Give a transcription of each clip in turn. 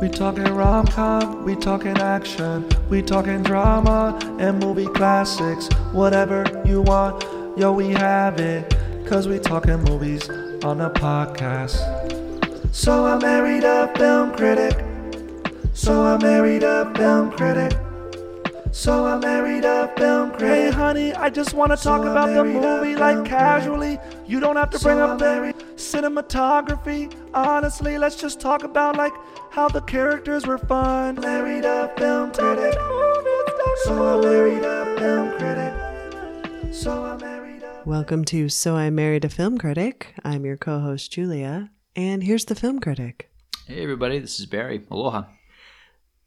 We talking rom com, we talking action, we talking drama and movie classics. Whatever you want, yo, we have it. Cause we talking movies on the podcast. So I married a film critic. So I married a film critic. So I married a film critic. Hey honey, I just wanna talk I about the movie like film casually. You don't have to bring up I the cinematography. Honestly, let's just talk about like how the characters were fun. Married a film critic. So I married a film critic. So I married a Welcome to So I Married a Film Critic. I'm your co host, Julia, and here's the film critic. Hey everybody, this is Barry. Aloha.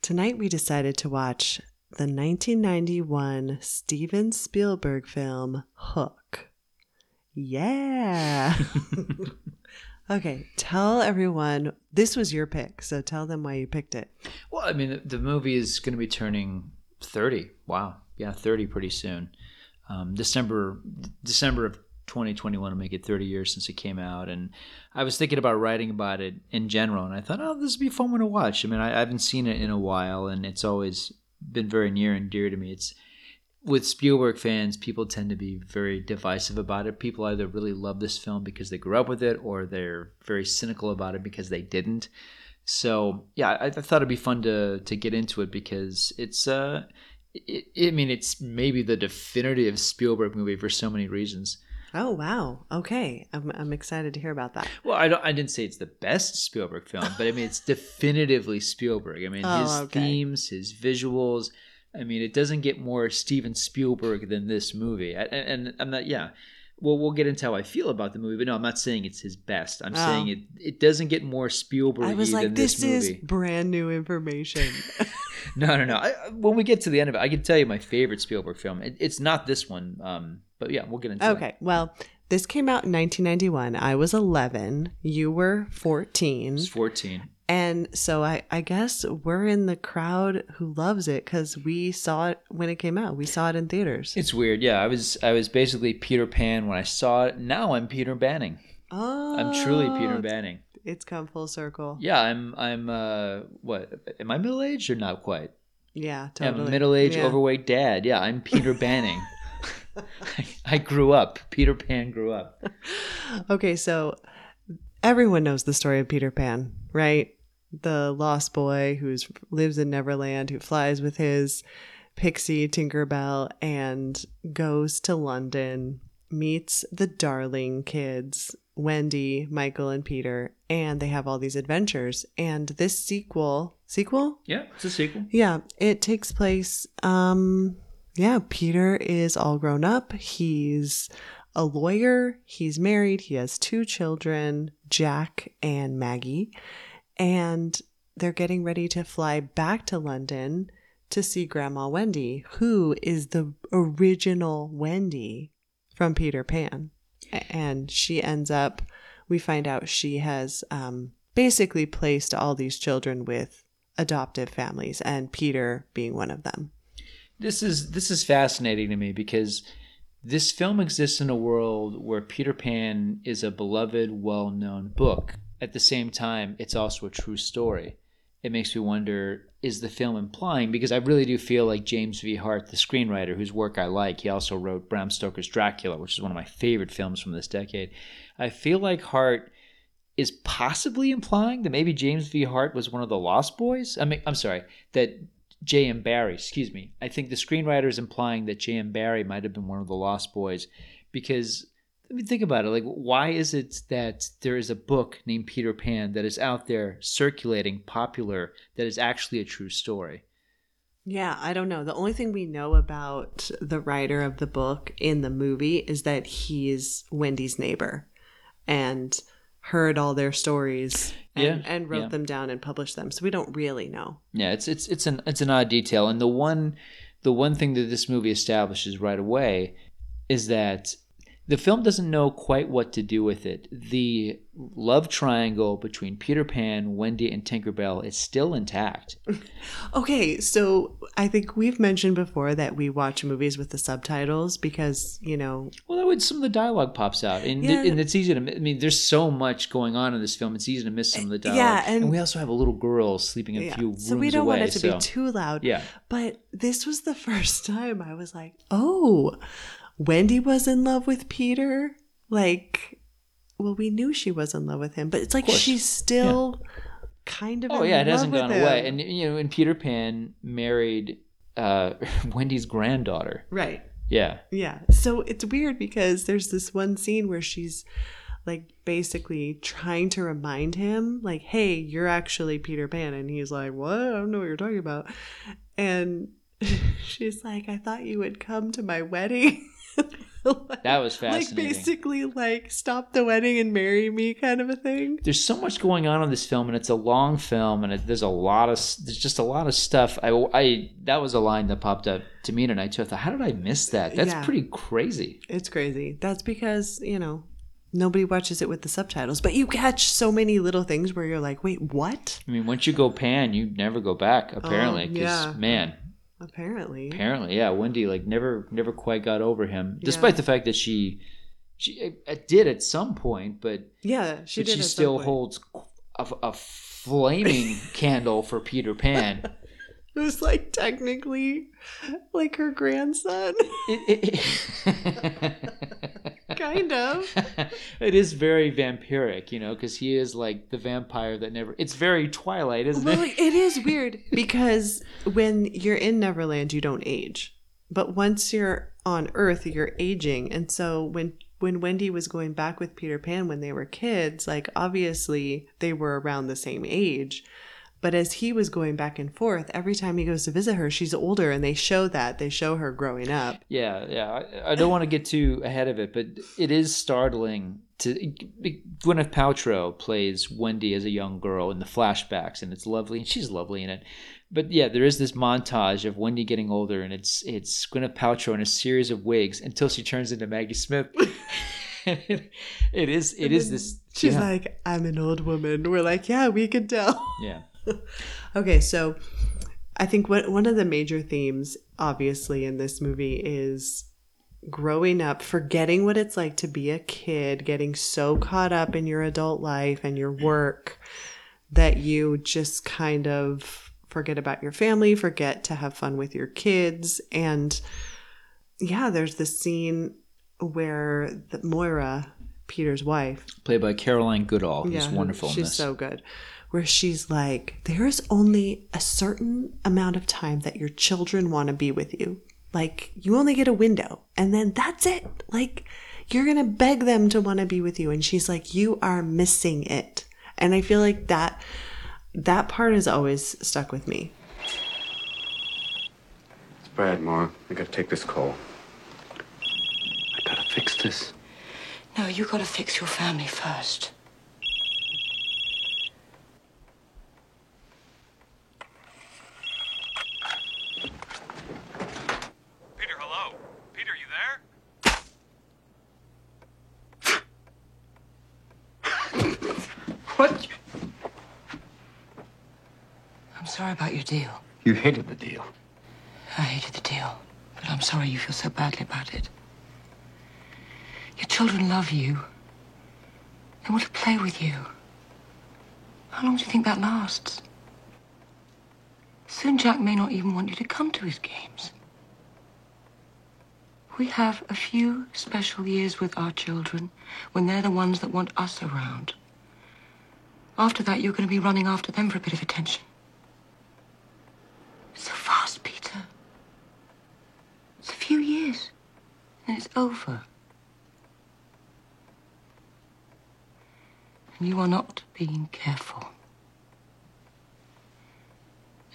Tonight we decided to watch the 1991 Steven Spielberg film Hook. Yeah. okay, tell everyone this was your pick, so tell them why you picked it. Well, I mean, the, the movie is going to be turning 30. Wow. Yeah, 30 pretty soon. Um, December December of 2021 will make it 30 years since it came out. And I was thinking about writing about it in general. And I thought, oh, this would be a fun one to watch. I mean, I, I haven't seen it in a while, and it's always been very near and dear to me. It's with Spielberg fans, people tend to be very divisive about it. People either really love this film because they grew up with it, or they're very cynical about it because they didn't. So yeah, I, I thought it'd be fun to to get into it because it's uh, it, I mean, it's maybe the definitive Spielberg movie for so many reasons. Oh, wow. Okay. I'm, I'm excited to hear about that. Well, I don't. I didn't say it's the best Spielberg film, but I mean, it's definitively Spielberg. I mean, Oh, his okay. themes, his visuals. I mean, it doesn't get more Steven Spielberg than this movie. And, and I'm not. Yeah. Well, we'll get into how I feel about the movie, but no, I'm not saying it's his best. I'm Oh. saying it. It doesn't get more Spielberg I was than like, this, this, movie. is brand new information. No, no, no. I- when we get to the end of it, I can tell you my favorite Spielberg film. It, it's not this one, um, but yeah, we'll get into it. Okay, well, this came out in 1991. I was 11. You were 14. It's 14. And so I, I guess we're in the crowd who loves it because we saw it when it came out. We saw it in theaters. It's weird. Yeah, I was I was basically Peter Pan when I saw it. Now I'm Peter Banning. Oh, I'm truly Peter Banning. It's come full circle. Yeah, I'm I'm uh what am I middle aged or not quite? Yeah, Yeah, I'm a middle aged Yeah. overweight dad. Yeah, I'm Peter Banning. I, I grew up. Peter Pan grew up. Okay, so everyone knows the story of Peter Pan, right? The lost boy who lives in Neverland, who flies with his pixie Tinkerbell and goes to London, meets the darling kids, Wendy, Michael, and Peter, and they have all these adventures. And this sequel, sequel? Yeah, it's a sequel. Yeah, it takes place. Um, yeah, Peter is all grown up. He's a lawyer. He's married. He has two children, Jack and Maggie, and they're getting ready to fly back to London to see Grandma Wendy, who is the original Wendy from Peter Pan. And she ends up, we find out she has um, basically placed all these children with adoptive families, and Peter being one of them. This is this is fascinating to me because this film exists in a world where Peter Pan is a beloved, well-known book. At the same time, it's also a true story. It makes me wonder is the film implying because I really do feel like James V. Hart, the screenwriter whose work I like, he also wrote Bram Stoker's Dracula, which is one of my favorite films from this decade. I feel like Hart is possibly implying that maybe James V. Hart was one of the Lost Boys. I mean, I'm sorry, that J.M. Barrie, excuse me. I think the screenwriter is implying that J.M. Barrie might have been one of the Lost Boys because let me think about it. Like, why is it that there is a book named Peter Pan that is out there circulating, popular, that is actually a true story? Yeah, I don't know. The only thing we know about the writer of the book in the movie is that he's Wendy's neighbor and heard all their stories and, Yeah, and wrote yeah. them down and published them. So we don't really know. Yeah, it's it's it's an it's an odd detail, and the one the one thing that this movie establishes right away is that the film doesn't know quite what to do with it. The love triangle between Peter Pan, Wendy, and Tinkerbell is still intact. Okay, so I think we've mentioned before that we watch movies with the subtitles because, you know, Well, that would some of the dialogue pops out, and, Yeah. and it's easy to. I mean, there's so much going on in this film; it's easy to miss some of the eh, dialogue. Yeah, and- we also have a little girl sleeping a yeah. few rooms so we don't away. want it to so be too loud. yeah, But this was the first time I was like, oh, Wendy was in love with Peter. Like, well, we knew she was in love with him, but it's like she's still kind of. oh yeah, it hasn't gone him. away. And you know, and Peter Pan married uh, Wendy's granddaughter. right. Yeah, Yeah. So it's weird because there's this one scene where she's like basically trying to remind him, like, hey, you're actually Peter Pan. And he's like, what? I don't know what you're talking about. And she's like, I thought you would come to my wedding. that was fascinating. like basically like stop the wedding and marry me kind of a thing. there's so much going on in this film, and it's a long film, and it, there's a lot of there's just a lot of stuff. I, I that was a line that popped up to me tonight too. I thought, how did I miss that? That's Yeah. pretty crazy. It's crazy. That's because, you know, nobody watches it with the subtitles, but you catch so many little things where you're like, wait, what? I mean, once you go pan, you never go back. Apparently, oh, because yeah. man, Apparently. apparently, yeah, Wendy like never never quite got over him, despite Yeah. the fact that she she uh, did at some point, but Yeah, she but did. she still holds a, a flaming candle for Peter Pan. It was like technically like her grandson, It- it- kind of. it is very vampiric, you know, because he is like the vampire that never. It's very Twilight, isn't Well, it? it is weird because when you're in Neverland, you don't age, but once you're on Earth, you're aging, and so when when Wendy was going back with Peter Pan when they were kids, like obviously they were around the same age. But as he was going back and forth, every time he goes to visit her, she's older, and they show that. They show her growing up. Yeah, yeah. I, I don't want to get too ahead of it, but it is startling to. Gwyneth Paltrow plays Wendy as a young girl in the flashbacks, and it's lovely, and she's lovely in it. But yeah, there is this montage of Wendy getting older, and it's it's Gwyneth Paltrow in a series of wigs until she turns into Maggie Smith. it, is it is this. She's yeah, like, I'm an old woman. We're like, yeah, we could tell. yeah. Okay, so I think what one of the major themes, obviously, in this movie is growing up, forgetting what it's like to be a kid, getting so caught up in your adult life and your work that you just kind of forget about your family, forget to have fun with your kids. And yeah, there's this scene where the, Moira, Peter's wife, Played by Caroline Goodall, who's wonderful in She's this. so good. Where she's like, there is only a certain amount of time that your children want to be with you. Like, you only get a window, and then that's it. Like, you're going to beg them to want to be with you. And she's like, you are missing it. And I feel like that that part has always stuck with me. It's Brad, Ma. I gotta take this call. I gotta fix this. No, you gotta fix your family first. Peter, hello. Peter, you there? What? I'm sorry about your deal. You hated the deal. I hated the deal, but I'm sorry you feel so badly about it. Your children love you. They want to play with you. How long do you think that lasts? Soon Jack may not even want you to come to his games. We have a few special years with our children when they're the ones that want us around. After that, you're going to be running after them for a bit of attention. So fast, Peter. It's a few years, and it's over. And you are not being careful.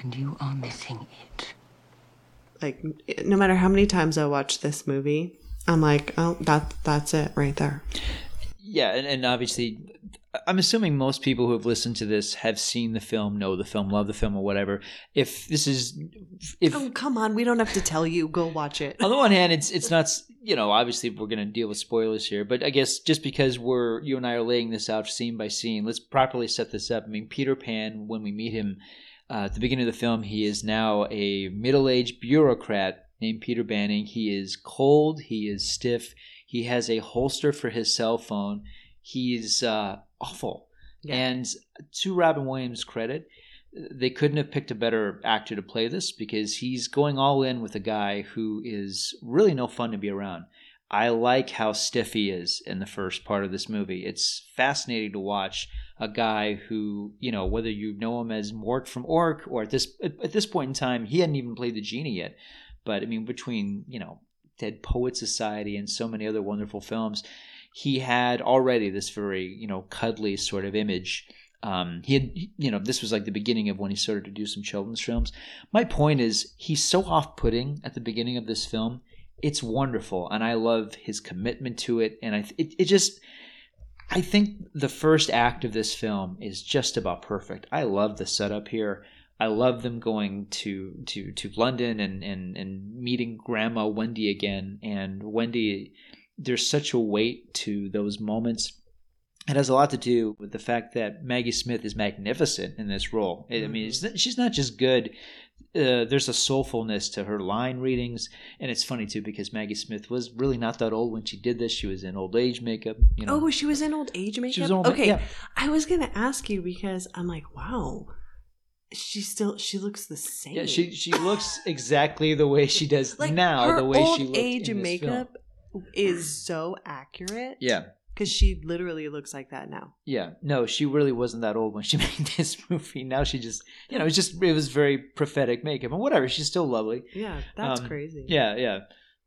And you are missing it. Like, no matter how many times I watch this movie, I'm like, oh, that that's it right there. yeah, and, and obviously, I'm assuming most people who have listened to this have seen the film, know the film, love the film, or whatever. If this is, if Oh, come on. We don't have to tell you. Go watch it. on the one hand, it's it's not you know obviously we're going to deal with spoilers here, but I guess just because we're you and I are laying this out scene by scene, let's properly set this up. I mean, Peter Pan, when we meet him uh, at the beginning of the film, he is now a middle-aged bureaucrat named Peter Banning. He is cold. He is stiff. He has a holster for his cell phone. He's uh, awful. Yeah. And to Robin Williams' credit, they couldn't have picked a better actor to play this because he's going all in with a guy who is really no fun to be around. I like how stiff he is in the first part of this movie. It's fascinating to watch a guy who, you know, whether you know him as Mork from Ork or at this at this point in time, he hadn't even played the genie yet. But I mean, between you know Dead Poet Society and so many other wonderful films, he had already this very you know cuddly sort of image. Um, he had you know this was like the beginning of when he started to do some children's films. My point is he's so off-putting at the beginning of this film. It's wonderful, and I love his commitment to it. And I it, it just I think the first act of this film is just about perfect. I love the setup here. I love them going to to to London and and and meeting Grandma Wendy again. And Wendy, there's such a weight to those moments. It has a lot to do with the fact that Maggie Smith is magnificent in this role. I mean, she's not just good. Uh, there's a soulfulness to her line readings, and it's funny too because Maggie Smith was really not that old when she did this. She was in old age makeup. You know, Oh, she was in old age makeup. was old- okay, yeah. I was gonna ask you because I'm like, wow, she still she looks the same. Yeah, she she looks exactly the way she does like now. The way old she looked age in makeup is so accurate. Yeah, because she literally looks like that now. yeah. No, she really wasn't that old when she made this movie. Now she just, you know, it's just it was very prophetic makeup and whatever. She's still lovely. Yeah, that's Um, crazy. Yeah, yeah.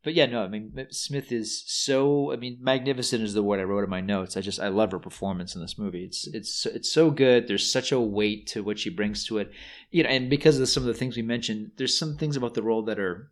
But yeah, no, I mean Smith is so. I mean, magnificent is the word I wrote in my notes. I just I love her performance in this movie. It's it's it's so good. There's such a weight to what she brings to it, you know. And because of some of the things we mentioned, there's some things about the role that are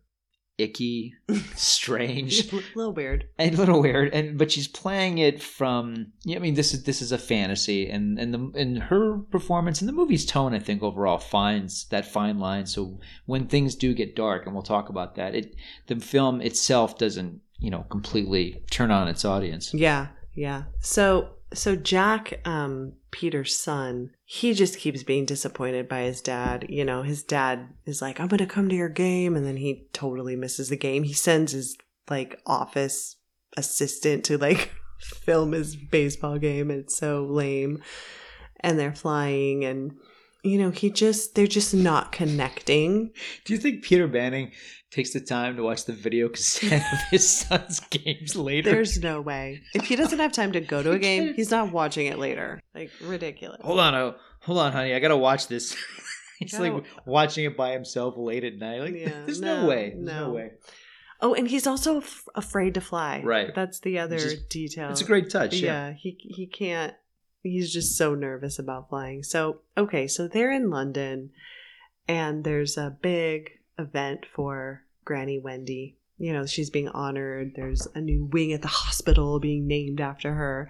icky, strange, a little weird. and a little weird. And but she's playing it from. Yeah, I mean, this is this is a fantasy, and and the and her performance and the movie's tone, I think overall finds that fine line. So when things do get dark, and we'll talk about that, it the film itself doesn't you know completely turn on its audience. Yeah, yeah. So so Jack, um, Peter's son, he just keeps being disappointed by his dad. You know, his dad is like, I'm gonna come to your game, and then he totally misses the game. He sends his like office assistant to like film his baseball game, it's so lame. And they're flying and you know, he just they're just not connecting. Do you think Peter Banning takes the time to watch the video cassette of his son's games later? There's no way. If he doesn't have time to go to a game, he's not watching it later. Like ridiculous. hold on, oh, hold on, honey. I gotta watch this. He's Gotta- like watching it by himself late at night. Like, Yeah, there's no, no, way. There's no, no. way. Oh, and he's also f- afraid to fly. Right. That's the other is- detail. It's a great touch. Yeah. Yeah, he he can't. He's just so nervous about flying. So okay, so they're in London, and there's a big event for Granny Wendy. You know, she's being honored. There's a new wing at the hospital being named after her,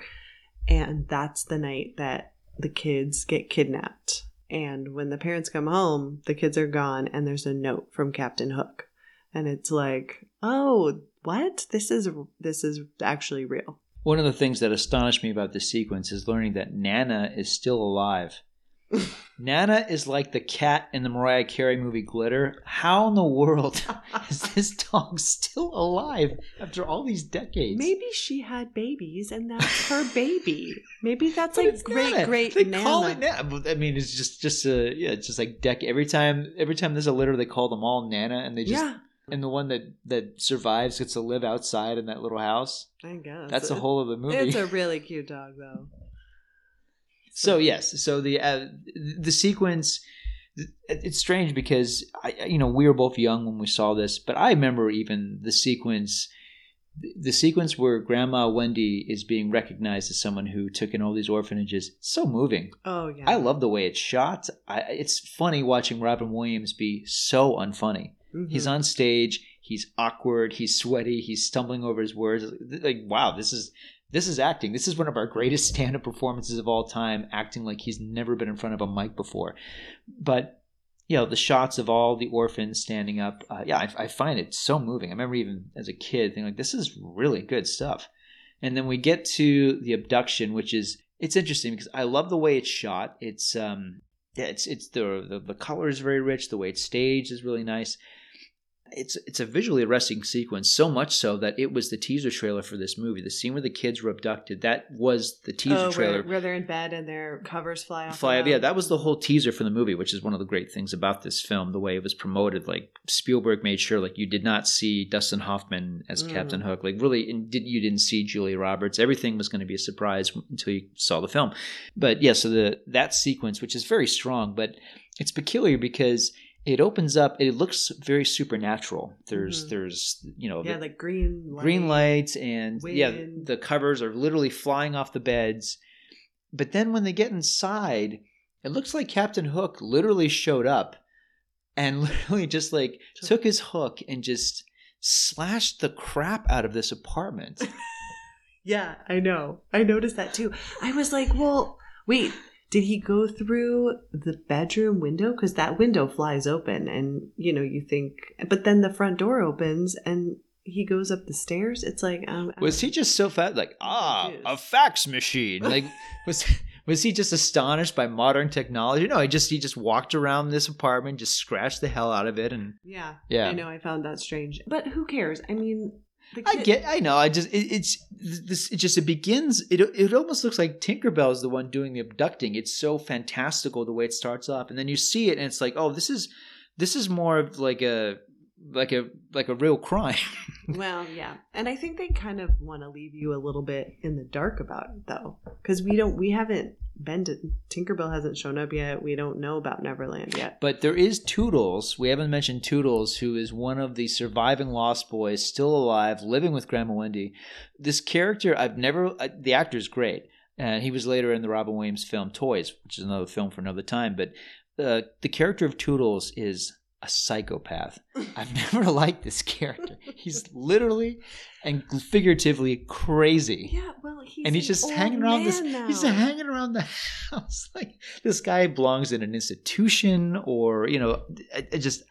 and that's the night that the kids get kidnapped. And when the parents come home, the kids are gone, and there's a note from Captain Hook, and it's like, oh, what? This is this is actually real. One of the things that astonished me about this sequence is learning that Nana is still alive. Nana is like the cat in the Mariah Carey movie Glitter. How in the world is this dog still alive after all these decades? Maybe she had babies and that's her baby. Maybe that's But like great, Nana. great They Nana. call it Nana. I mean, it's just just a yeah, it's just like deck. Every time, every time there's a litter, they call them all Nana, and they just yeah, and the one that that survives gets to live outside in that little house. I guess That's the whole of the movie. It's a really cute dog, though. So yes, so the uh, the sequence it's strange because I you know we were both young when we saw this, but I remember even the sequence the sequence where Grandma Wendy is being recognized as someone who took in all these orphanages. So moving. Oh yeah, I love the way it's shot. I, it's funny watching Robin Williams be so unfunny. Mhm. He's on stage. He's awkward. He's sweaty. He's stumbling over his words. Like, wow, this is this is acting. This is one of our greatest stand-up performances of all time, acting like he's never been in front of a mic before. But you know, the shots of all the orphans standing up, uh, yeah, I, I find it so moving. I remember even as a kid thinking like, this is really good stuff. And then we get to the abduction, which is it's interesting because I love the way it's shot. It's um, it's it's the the, the color is very rich. The way it's staged is really nice it's it's a visually arresting sequence so much so that it was the teaser trailer for this movie the scene where the kids were abducted that was the teaser oh, trailer where, where they're in bed and their covers fly off. fly around. yeah that was the whole teaser for the movie which is one of the great things about this film the way it was promoted like spielberg made sure like you did not see dustin hoffman as Mm. captain hook like really and did, you didn't see julia roberts everything was going to be a surprise until you saw the film but yeah so the that sequence which is very strong but it's peculiar because it opens up it looks very supernatural there's Mhm. there's you know Yeah, the- like green light. green lights and yeah the covers are literally flying off the beds but then when they get inside it looks like captain hook literally showed up and literally just like Just- took his hook and just slashed the crap out of this apartment Yeah, I know. I noticed that too. I was like, well, wait, did he go through the bedroom window? Because that window flies open, and you know, you think, but then the front door opens and he goes up the stairs. It's like, um, was he just so fat like ah a fax machine like was was he just astonished by modern technology no he just he just walked around this apartment just scratched the hell out of it and Yeah, Yeah. I know. I found that strange, but who cares? I mean, I get, I know. I just, it, it's this. It just, it begins. It, it almost looks like Tinkerbell is the one doing the abducting. It's so fantastical the way it starts off, and then you see it, and it's like, oh, this is, this is more of like a, like a, like a real crime. Well, yeah, and I think they kind of want to leave you a little bit in the dark about it, though, because we don't, we haven't been to Tinkerbell hasn't shown up yet. We don't know about Neverland yet. But there is Toodles. We haven't mentioned Toodles, who is one of the surviving Lost Boys, still alive, living with Grandma Wendy. This character, I've never. Uh, the actor's great, and he was later in the Robin Williams film Toys, which is another film for another time. But uh, the character of Toodles is a psychopath. I've never liked this character. He's literally and figuratively crazy. Yeah, well, he's and he's just hanging around this man he's hanging around the house. Like this guy belongs in an institution or you know I, I just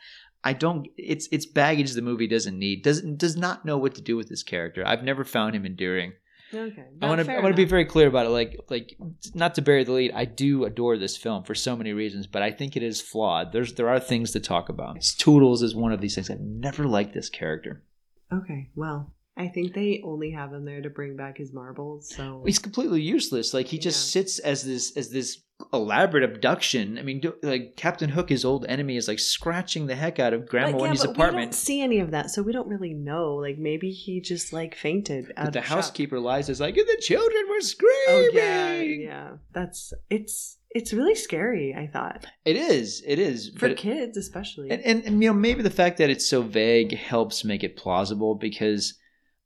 i don't it's it's baggage the movie doesn't need doesn't does not know what to do with this character. I've never found him endearing Okay, i want to i want to be very clear about it like like not to bury the lead i do adore this film for so many reasons but i think it is flawed there's there are things to talk about toodles is one of these things i've never liked this character Okay, well, I think they only have him there to bring back his marbles. So he's completely useless. Like he just Yeah. sits as this as this elaborate abduction. I mean, do, like Captain Hook, his old enemy, is like scratching the heck out of Grandma But yeah, Wendy's but We apartment. don't see any of that, so we don't really know. Like maybe he just like fainted. But the housekeeper lies is like, and the children were screaming. Oh yeah, yeah. That's it's it's really scary. I thought It is. It is. for kids especially. and, and and you know maybe the fact that it's so vague helps make it plausible because.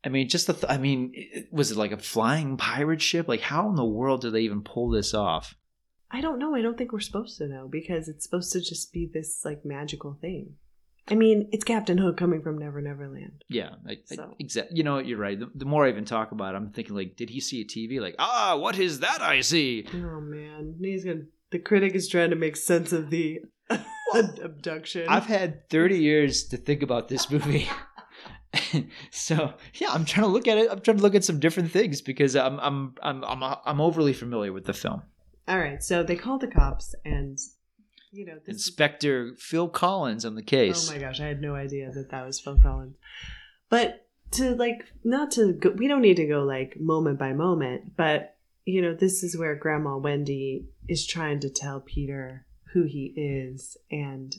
I mean, just the. Th- I mean, was it like a flying pirate ship? Like, how in the world do they even pull this off? I don't know. I don't think we're supposed to know because it's supposed to just be this like magical thing. I mean, it's Captain Hook coming from Never Never Land. Yeah, So. exactly. You know, what, you're right. The, the more I even talk about it, I'm thinking like, did he see a TV? Like, ah, what is that I see? Oh man, he's gonna. The critic is trying to make sense of the abduction. I've had 30 years to think about this movie. so yeah, I'm trying to look at it. I'm trying to look at some different things because I'm I'm I'm I'm I'm overly familiar with the film. All right, so they call the cops, and you know this. is- Inspector Phil Collins on the case. Oh my gosh, I had no idea that that was Phil Collins. But to like, not to go, we don't need to go like moment by moment, but you know, this is where Grandma Wendy is trying to tell Peter who he is, and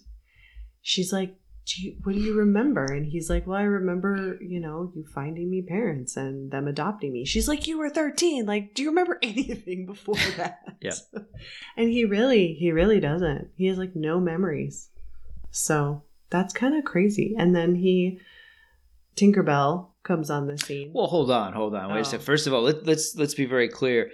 she's like, do you, "What do you remember?" And he's like, "Well, I remember, you know, you finding me parents and them adopting me." She's like, "You were 13. Like, do you remember anything before that?" Yeah. And he really, he really doesn't. He has like no memories. So that's kind of crazy. And then he, Tinkerbell comes on the scene. Well, hold on, hold on. Wait Oh. a second. Oh. First of all, let, let's let's be very clear.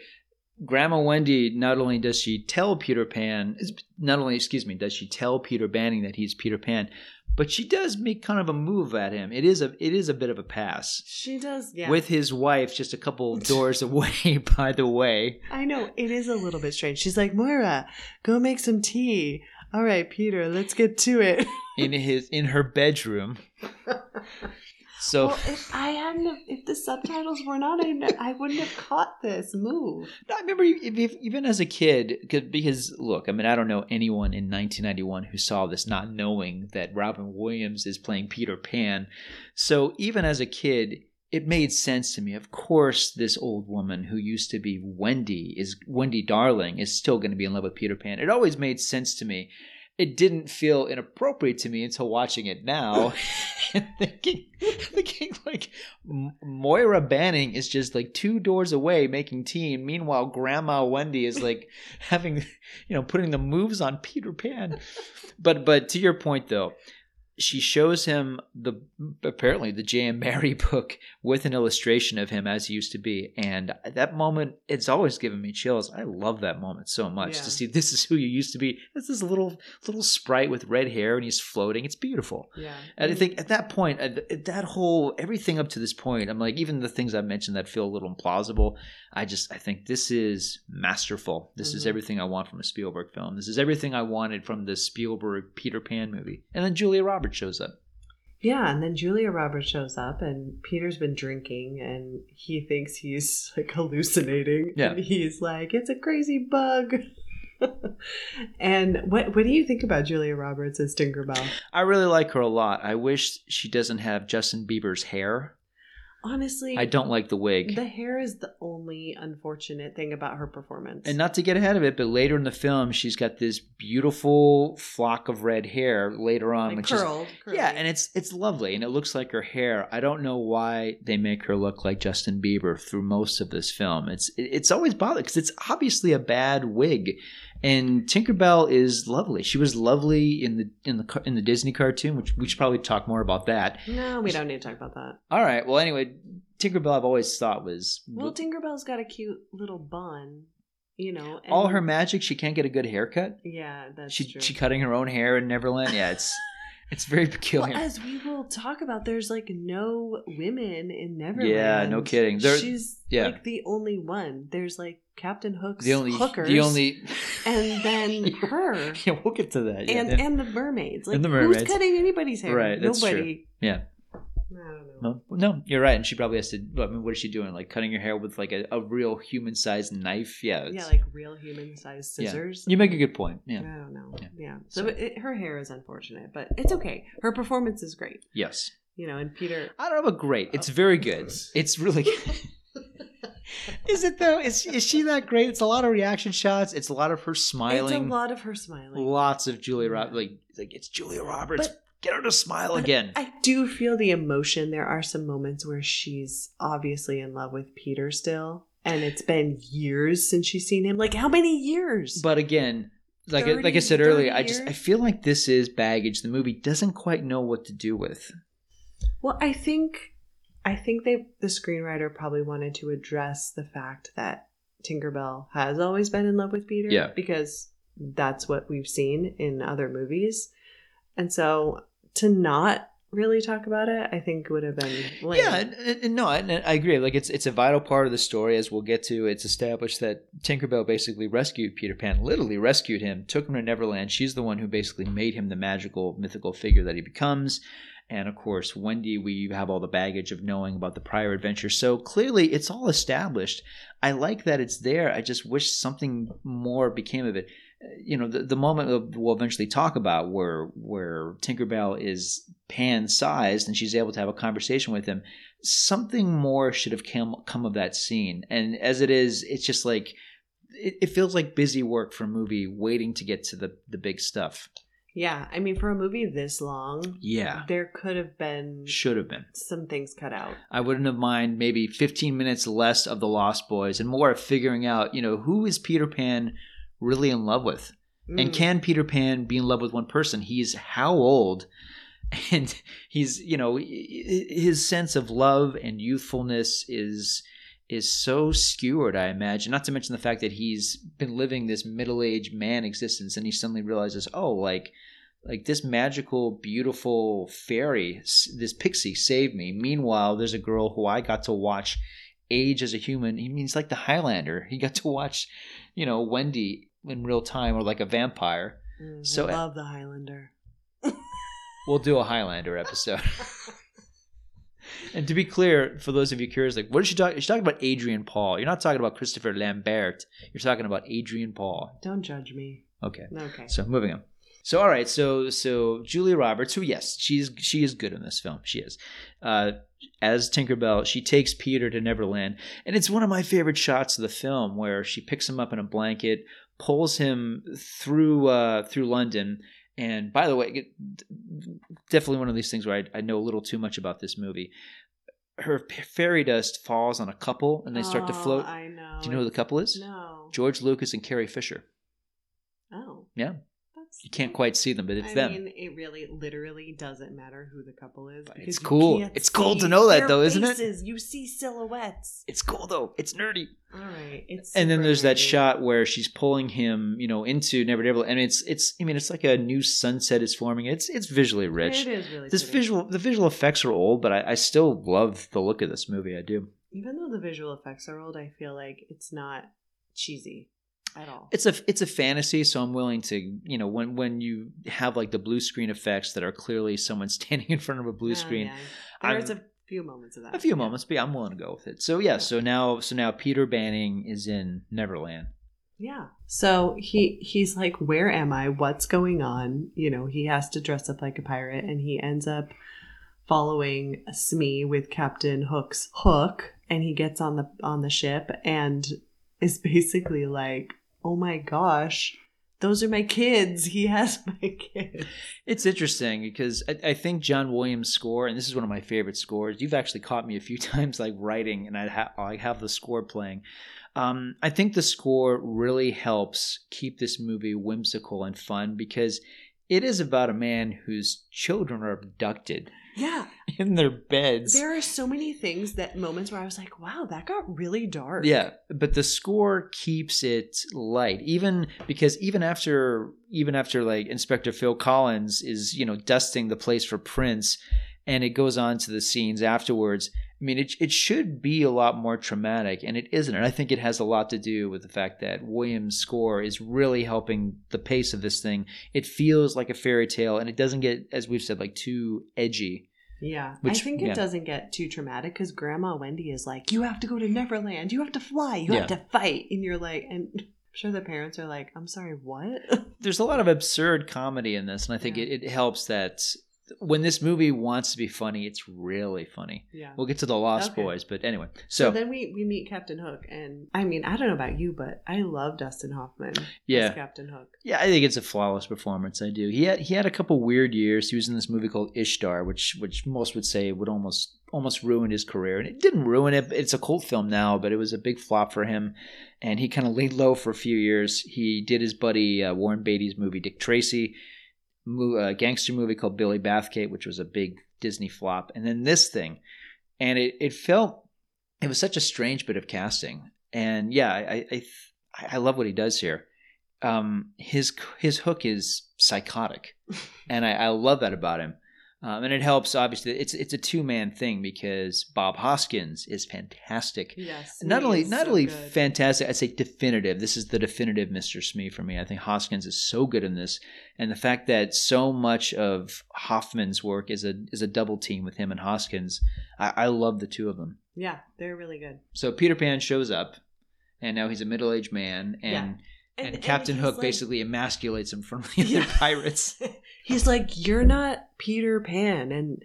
Grandma Wendy not only does she tell Peter Pan, not only excuse me, does she tell Peter Banning that he's Peter Pan, but she does make kind of a move at him. It is a it is a bit of a pass. She does, yeah. With his wife just a couple doors away, by the way. I know it is a little bit strange. She's like, Moira, go make some tea. All right, Peter, let's get to it. In his in her bedroom. So well, if I hadn't, if the subtitles were not, I, I wouldn't have caught this move. I remember if, if, even as a kid, because look, I mean, I don't know anyone in 1991 who saw this not knowing that Robin Williams is playing Peter Pan. So even as a kid, it made sense to me. Of course, this old woman who used to be Wendy is Wendy Darling is still going to be in love with Peter Pan. It always made sense to me it didn't feel inappropriate to me until watching it now and thinking, thinking like Moira Banning is just like two doors away making tea. And meanwhile, Grandma Wendy is like having, you know, putting the moves on Peter Pan. But but to your point though, she shows him the apparently the J.M. Barrie book with an illustration of him as he used to be, and that moment it's always given me chills. I love that moment so much Yeah. to see this is who you used to be. It's this little little sprite with red hair and he's floating. It's beautiful. Yeah. And I think at that point, at at that whole everything up to this point, I'm like, even the things I mentioned that feel a little implausible, I just I think this is masterful. This is Mhm. everything I want from a Spielberg film. This is everything I wanted from the Spielberg Peter Pan movie. And then Julia Roberts shows up. Yeah, and then Julia Roberts shows up, and Peter's been drinking, and he thinks he's like hallucinating. Yeah. and he's like, "It's a crazy bug." and what what do you think about Julia Roberts as Tinkerbell? I really like her a lot. I wish she doesn't have Justin Bieber's hair. Honestly, I don't like the wig. The hair is the only unfortunate thing about her performance. And not to get ahead of it, but later in the film, she's got this beautiful flock of red hair later on, like which is curled, Yeah, and it's it's lovely, and it looks like her hair. I don't know why they make her look like Justin Bieber through most of this film. It's it- it's always bothered because it's obviously a bad wig, and Tinkerbell is lovely. She was lovely in the in the in the Disney cartoon, which we should probably talk more about that. no, we don't need to talk about that. All right. Well, anyway, Tinkerbell I've always thought was Well, Tinkerbell's got a cute little bun, you know. And, all her magic. She can't get a good haircut. Yeah, that's She true. she cutting her own hair in Neverland. Yeah, it's it's very peculiar. Well, as we will talk about, there's like no women in Neverland. Yeah, no kidding. There- She's yeah. like the only one. There's like Captain Hook's the only hookers, the only and then her, yeah, we'll get to that. Yeah, and yeah. and the mermaids. Like And the who's cutting anybody's hair? Right, that's true. Nobody. Yeah. I don't know. No, no, you're right. And she probably has to. I mean, what is she doing? Like cutting your hair with like a, a real human sized knife? Yeah. Yeah, like real human-sized yeah. scissors. You make a good point. Yeah. I don't know. Yeah. Yeah. So, So- it, her hair is unfortunate, but it's okay. Her performance is great. Yes. You know, and Peter. I don't know about great. It's uh, very good. It's really good. is it though? Is is she that great? It's a lot of reaction shots. It's a lot of her smiling. It's a lot of her smiling. Lots of Julia Roberts. Like, like it's Julia Roberts. But- Get her to smile again. I do feel the emotion. There are some moments where she's obviously in love with Peter still, and it's been years since she's seen him. Like how many years? But again, like I- like I said earlier, 30 I just I feel like this is baggage the movie doesn't quite know what to do with. well, I think I think they the screenwriter probably wanted to address the fact that Tinkerbell has always been in love with Peter. Yeah. because that's what we've seen in other movies, and so to not really talk about it, I think would have been lame. Yeah, and, and- no, I, I agree. Like it's it's a vital part of the story, as we'll get to. It's established that Tinkerbell basically rescued Peter Pan, literally rescued him, took him to Neverland. She's the one who basically made him the magical, mythical figure that he becomes. And of course, Wendy, we have all the baggage of knowing about the prior adventure. So clearly, it's all established. I like that it's there. I just wish something more became of it. You know, the, the moment we'll eventually talk about where where Tinkerbell is pan sized and she's able to have a conversation with him something more should have come come of that scene. And as it is, it's just like it, it feels like busy work for a movie waiting to get to the the big stuff. yeah. I mean, for a movie this long, Yeah, there could have been should have been. some things cut out. I wouldn't have mind maybe 15 minutes less of the Lost Boys and more of figuring out, you know, who is Peter Pan really in love with? And Mm. can Peter Pan be in love with one person? He's how old? And he's, you know, his sense of love and youthfulness is is so skewered, I imagine. Not to mention the fact that he's been living this middle-aged man existence and he suddenly realizes, oh, like like this magical, beautiful fairy, this pixie saved me. Meanwhile, there's a girl who I got to watch age as a human. He means like the Highlander. He got to watch, you know, Wendy in real time or like a vampire. Mm, So- I love the Highlander. We'll do a Highlander episode. and to be clear, for those of you curious, like, what is she talking? She's talking about Adrian Paul. You're not talking about Christopher Lambert. You're talking about Adrian Paul. Don't judge me. Okay. Okay. So moving on. So all right, so so Julia Roberts, who yes, she's she is good in this film. She is. Uh, as Tinkerbell, she takes Peter to Neverland, and it's one of my favorite shots of the film where she picks him up in a blanket, pulls him through uh, through London. And by the way, it- definitely one of these things where I, I know a little too much about this movie. Her fairy dust falls on a couple, and they start to Oh, float. I know. Do you know who the couple is? No. George Lucas and Carrie Fisher. Oh. Yeah. You can't quite see them, but it's I them. mean, it really, literally doesn't matter who the couple is. It's cool. It's cool to know that, though, isn't it? You see silhouettes. It's cool though. It's nerdy. All right. It's And then there's that shot where she's pulling him, you know, into Never Never, and it's it's. I mean, it's like a new sunset is forming. It's it's visually rich. It is really This pretty. visual, the visual effects are old, but I, I still love the look of this movie. I do. Even though the visual effects are old, I feel like it's not cheesy at all. It's a it's a fantasy, so I'm willing to, you know, when when you have like the blue screen effects that are clearly someone standing in front of a blue Oh, screen, yeah. There's I'm- a few moments of that. a few yeah. moments, but yeah, I'm willing to go with it. So yeah, so now so now Peter Banning is in Neverland. Yeah. So he he's like, "Where am I? What's going on?" You know, he has to dress up like a pirate, and he ends up following Smee with Captain Hook's hook, and he gets on the on the ship and is basically like, "Oh my gosh, those are my kids. He has my kids." It's interesting because I, I think John Williams' score, and this is one of my favorite scores. You've actually caught me a few times like writing, and I ha- have the score playing. Um, I think the score really helps keep this movie whimsical and fun because it is about a man whose children are abducted Yeah, in their beds. there are so many things that moments where I was like, "Wow, that got really dark." Yeah, but the score keeps it light, even because even after even after like Inspector Phil Collins is you know dusting the place for prints, and it goes on to the scenes afterwards. I mean, it it should be a lot more traumatic, and it isn't. And I think it has a lot to do with the fact that Williams' score is really helping the pace of this thing. It feels like a fairy tale, and it doesn't get, as we've said, like too edgy. Yeah, Which- I think it yeah. doesn't get too traumatic because Grandma Wendy is like, "You have to go to Neverland. You have to fly. You have to fight." And you're like, and I'm sure the parents are like, "I'm sorry, what?" there's a lot of absurd comedy in this, and I think Yeah. it, it helps that when this movie wants to be funny, it's really funny. yeah. We'll get to the Lost Okay. Boys, but anyway. So, So, then we we meet Captain Hook, and I mean, I don't know about you, but I love Dustin Hoffman Yeah. as Captain Hook. yeah, I think it's a flawless performance. I do. He had he had a couple weird years. He was in this movie called Ishtar, which which most would say would almost almost ruin his career, and it didn't ruin it. It's a cult film now, but it was a big flop for him, and he kind of laid low for a few years. He did his buddy uh, Warren Beatty's movie Dick Tracy, mo- a gangster movie called Billy Bathgate, which was a big Disney flop, and then this thing, and it it felt it was such a strange bit of casting, and yeah, I I, I, I love what he does here. Um, his his hook is psychotic, and I, I love that about him. Um, and it helps. Obviously, it's it's a two man thing because Bob Hoskins is fantastic. Yes, Not only not so only good. fantastic, I'd say definitive. This is the definitive Mr. Smee for me. I think Hoskins is so good in this, and the fact that so much of Hoffman's work is a is a double team with him and Hoskins. I, I love the two of them. yeah, they're really good. So Peter Pan shows up, and now he's a middle aged man, and Yeah. and, And- and Captain he's Hook like- basically emasculates him from the other Yeah. pirates. He's like, "You're not Peter Pan," and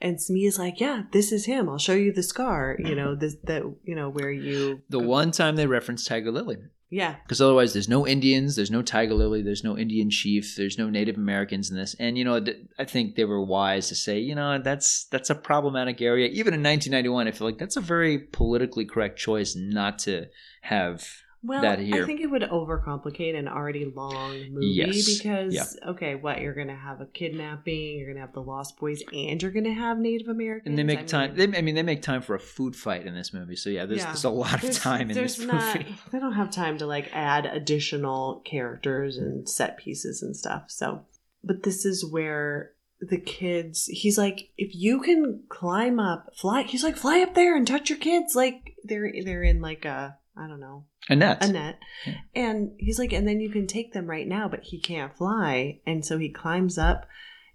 and Smee is like, "Yeah, this is him. I'll show you the scar. You know, this that you know where you The one time they reference Tiger Lily, yeah because otherwise there's no Indians, there's no Tiger Lily, there's no Indian chief, there's no Native Americans in this. And you know, I think they were wise to say, you know, that's that's a problematic area. Even in 1991, I feel like that's a very politically correct choice not to have. Well, that here. I think it would overcomplicate an already long movie Yes. because Yeah. okay, what you're gonna have a kidnapping, you're gonna have the Lost Boys, and you're gonna have Native Americans, And they make I time. mean, They, I mean, they make time for a food fight in this movie. So yeah, there's, Yeah. there's a lot of there's- time in there's this not, movie. They don't have time to like add additional characters and set pieces and stuff. So but this is where the kids he's like if you can climb up fly he's like fly up there and touch your kids like they're they're in like a i don't know a net. a net Yeah. and he's like and then you can take them right now but he can't fly and so he climbs up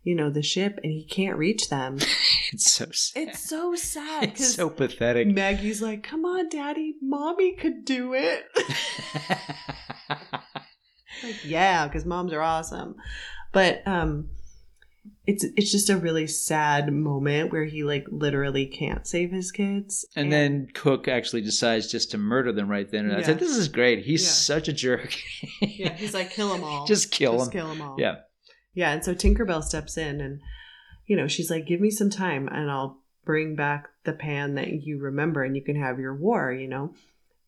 you know the ship and he can't reach them It's so sad. it's so sad It's so pathetic. maggie's like come on daddy mommy could do it like yeah because moms are awesome but um it's it's just a really sad moment where he like literally can't save his kids and then Hook actually decides just to murder them right then. And I said, "This is great. He's Yeah. such a jerk. yeah he's like kill them all Just kill Just them. kill them all Yeah. yeah and so tinkerbell steps in and you know she's like give me some time and i'll bring back the pan that you remember and you can have your war you know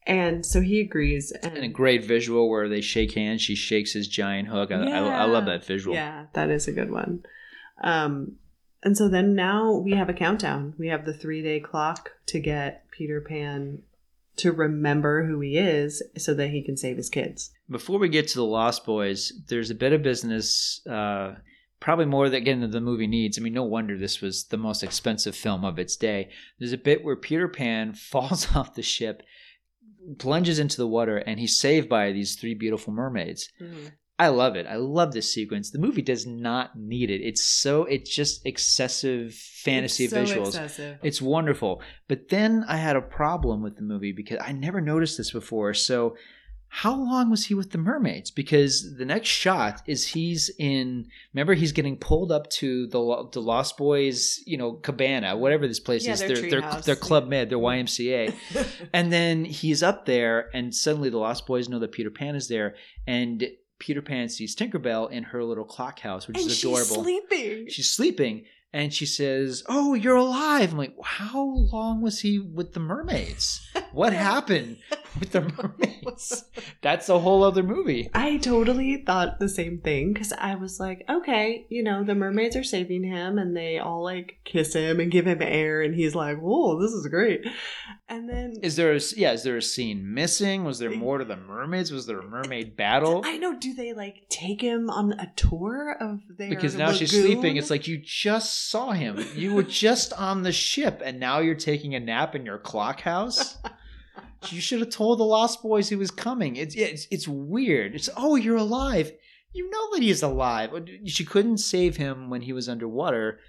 and so he agrees and, And a great visual where they shake hands. She shakes his giant hook. I, I, I love that visual. Yeah, that is a good one. Um, and so then now we have a countdown. We have the three day clock to get Peter Pan to remember who he is so that he can save his kids. Before we get to the Lost Boys, there's a bit of business, uh, probably more that again than the movie needs. I mean, no wonder this was the most expensive film of its day. There's a bit where Peter Pan falls off the ship, plunges into the water, and he's saved by these three beautiful mermaids. I love it. I love this sequence. The movie does not need it. It's so it's just excessive fantasy It's so visuals. excessive. It's wonderful. But then I had a problem with the movie because I never noticed this before. So how long was he with the mermaids? Because the next shot is he's in. Remember, he's getting pulled up to the the Lost Boys, you know, cabana, whatever this place Yeah, is. their Their their, their club med, their YMCA. and then he's up there, and suddenly the Lost Boys know that Peter Pan is there, and Peter Pan sees Tinkerbell in her little clock house, which and is adorable. she's sleeping. she's sleeping and she says oh you're alive i'm like how long was he with the mermaids what happened with the mermaids that's a whole other movie I totally thought the same thing because I was like, okay, you know, the mermaids are saving him and they all like kiss him and give him air, and he's like, whoa, this is great. And then is there a yeah is there a scene missing? Was there more to the mermaids? Was there a mermaid battle? I know. Do they like take him on a tour of their because now she's sleeping it's like you just saw him. You were just on the ship and now you're taking a nap in your clock house? You should have told the lost boys he was coming. It's it's, it's weird. It's oh you're alive. You know that he's alive. She couldn't save him when he was underwater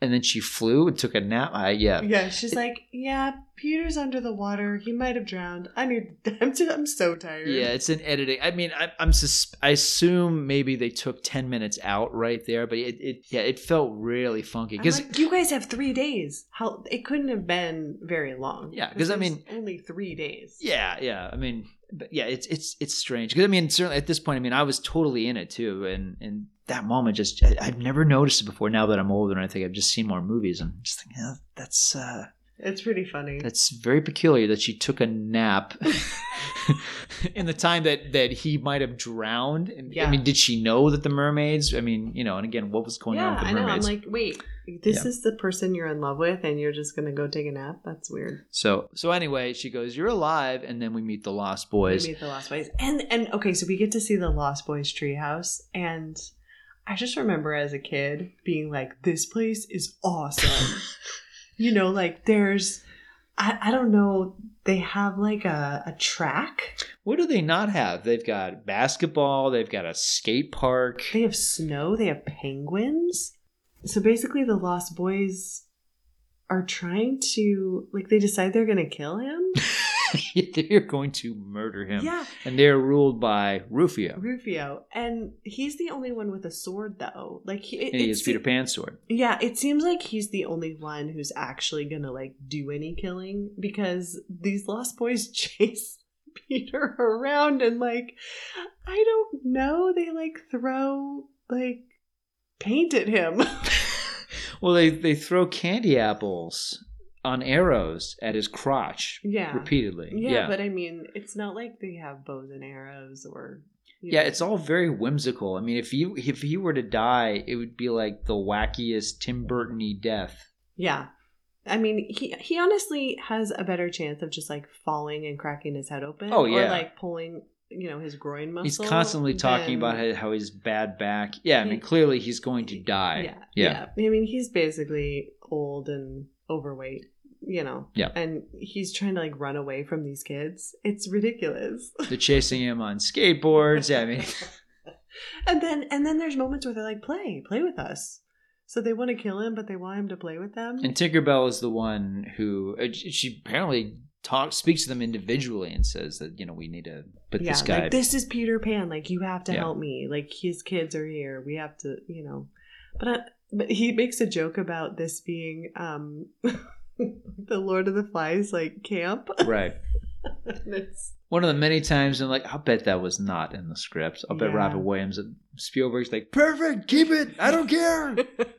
and then she flew and took a nap I, yeah yeah, she's like, yeah, Peter's under the water. He might have drowned. I need. I'm, just, I'm so tired. Yeah, it's an editing. I mean, I, I'm sus- I assume maybe they took ten minutes out right there, but it, it yeah, it felt really funky because like, you guys have three days. How it couldn't have been very long. Yeah, because I mean- only three days. Yeah, yeah. I mean, but yeah, it's it's it's strange because I mean, certainly at this point, I mean, I was totally in it too, and and that moment just I, I've never noticed it before. Now that I'm older, and I think I've just seen more movies, and just think yeah, that's uh, It's pretty funny. that's very peculiar that she took a nap in the time that that he might have drowned. And, I mean, did she know that the mermaids? I mean, you know, and again, what was going on with the I know. I'm like, wait, this Yeah. is the person you're in love with, and you're just gonna go take a nap? That's weird. so so anyway, she goes, "You're alive," and then we meet the Lost Boys. We meet the Lost Boys, and and okay, so we get to see the Lost Boys treehouse, and I just remember as a kid being like, "This place is awesome." you know, like there's, I I don't know, they have like a a track. What do they not have? They've got basketball. They've got a skate park. They have snow. They have penguins. So basically, the Lost Boys are trying to like they decide they're gonna kill him. They're going to murder him. Yeah, And they're ruled by Rufio. Rufio, and he's the only one with a sword, though. Like he, it, And he is se- Peter Pan's sword. Yeah, it seems like he's the only one who's actually gonna like do any killing because these Lost Boys chase Peter around and like I don't know, they like throw like paint at him. Well, they, they throw candy apples on arrows at his crotch yeah. repeatedly. Yeah, Yeah. but I mean, it's not like they have bows and arrows or. yeah, know. it's all very whimsical. I mean, if he if he were to die, it would be like the wackiest Tim Burton-y death. Yeah. I mean, he he honestly has a better chance of just like falling and cracking his head open. Oh, Or yeah. like pulling you know his groin muscle. He's constantly talking then- about how, his bad back. Yeah, I mean, clearly he's going to die. Yeah, yeah. yeah. I mean, he's basically old and overweight. You know. Yeah. And he's trying to like run away from these kids. It's ridiculous. They're chasing him on skateboards. Yeah, I mean, and then and then there's moments where they're like, "Play, play with us." So they want to kill him, but they want him to play with them. and Tinkerbell is the one who uh, she apparently talks, speaks to them individually, and says that you know we need to put yeah, this guy. like this is Peter Pan. Like you have to Yeah. help me. Like his kids are here. We have to, you know. But I, but he makes a joke about this being um the Lord of the Flies like camp. right. One of the many times I'm like, I'll bet that was not in the script. I'll bet Yeah. Robin Williams and Spielberg's like, perfect, keep it. I don't care.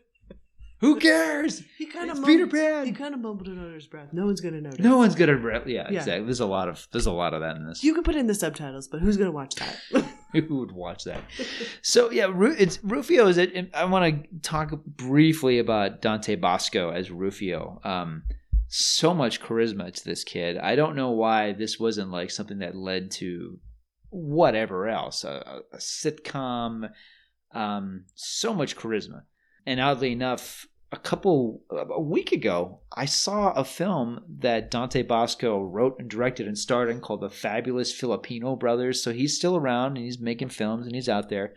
Who cares? he kind of Peter Pan. He kind of mumbled it under his breath. No one's gonna notice. No one's gonna. Re- yeah, Yeah. exactly. There's a lot of there's a lot of that in this. You can put in the subtitles, but who's gonna watch that? Who would watch that? So yeah, Ru- it's Rufio. Is it? I want to talk briefly about Dante Basco as Rufio. Um, so much charisma to this kid. I don't know why this wasn't like something that led to whatever else, a, a sitcom. Um, so much charisma, and oddly enough, a couple a week ago, I saw a film that Dante Basco wrote and directed and starred in called The Fabulous Filipino Brothers. So he's still around and he's making films and he's out there.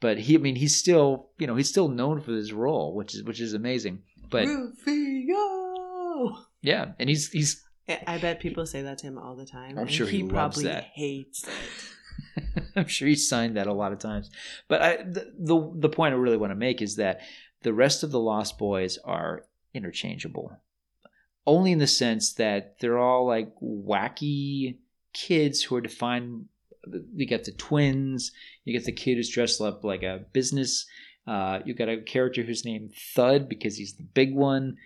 But he, I mean, he's still, you know, he's still known for his role, which is which is amazing. But Rufio. yeah, and he's he's I I bet people say that to him all the time. I'm sure he he loves probably that. hates it. I'm sure he signed that a lot of times. But I, the, the the point I really want to make is that the rest of the Lost Boys are interchangeable, only in the sense that they're all like wacky kids who are defined. You got the twins. You get the kid who's dressed up like a business. Uh, you got a character who's named Thud because he's the big one.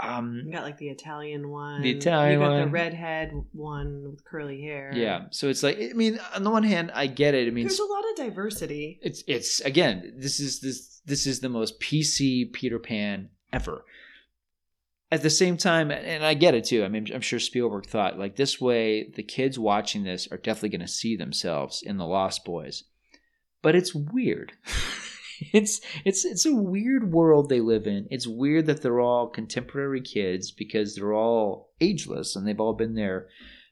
Um, You got like the Italian one. The Italian You got the one. redhead one with curly hair. yeah, so it's like I mean, on the one hand, I get it. I mean, There's a lot of diversity. it's it's again this is this this is the most pc peter pan ever at the same time and i get it too i mean i'm sure spielberg thought like this way the kids watching this are definitely going to see themselves in the lost boys but it's weird it's it's it's a weird world they live in it's weird that they're all contemporary kids because they're all ageless and they've all been there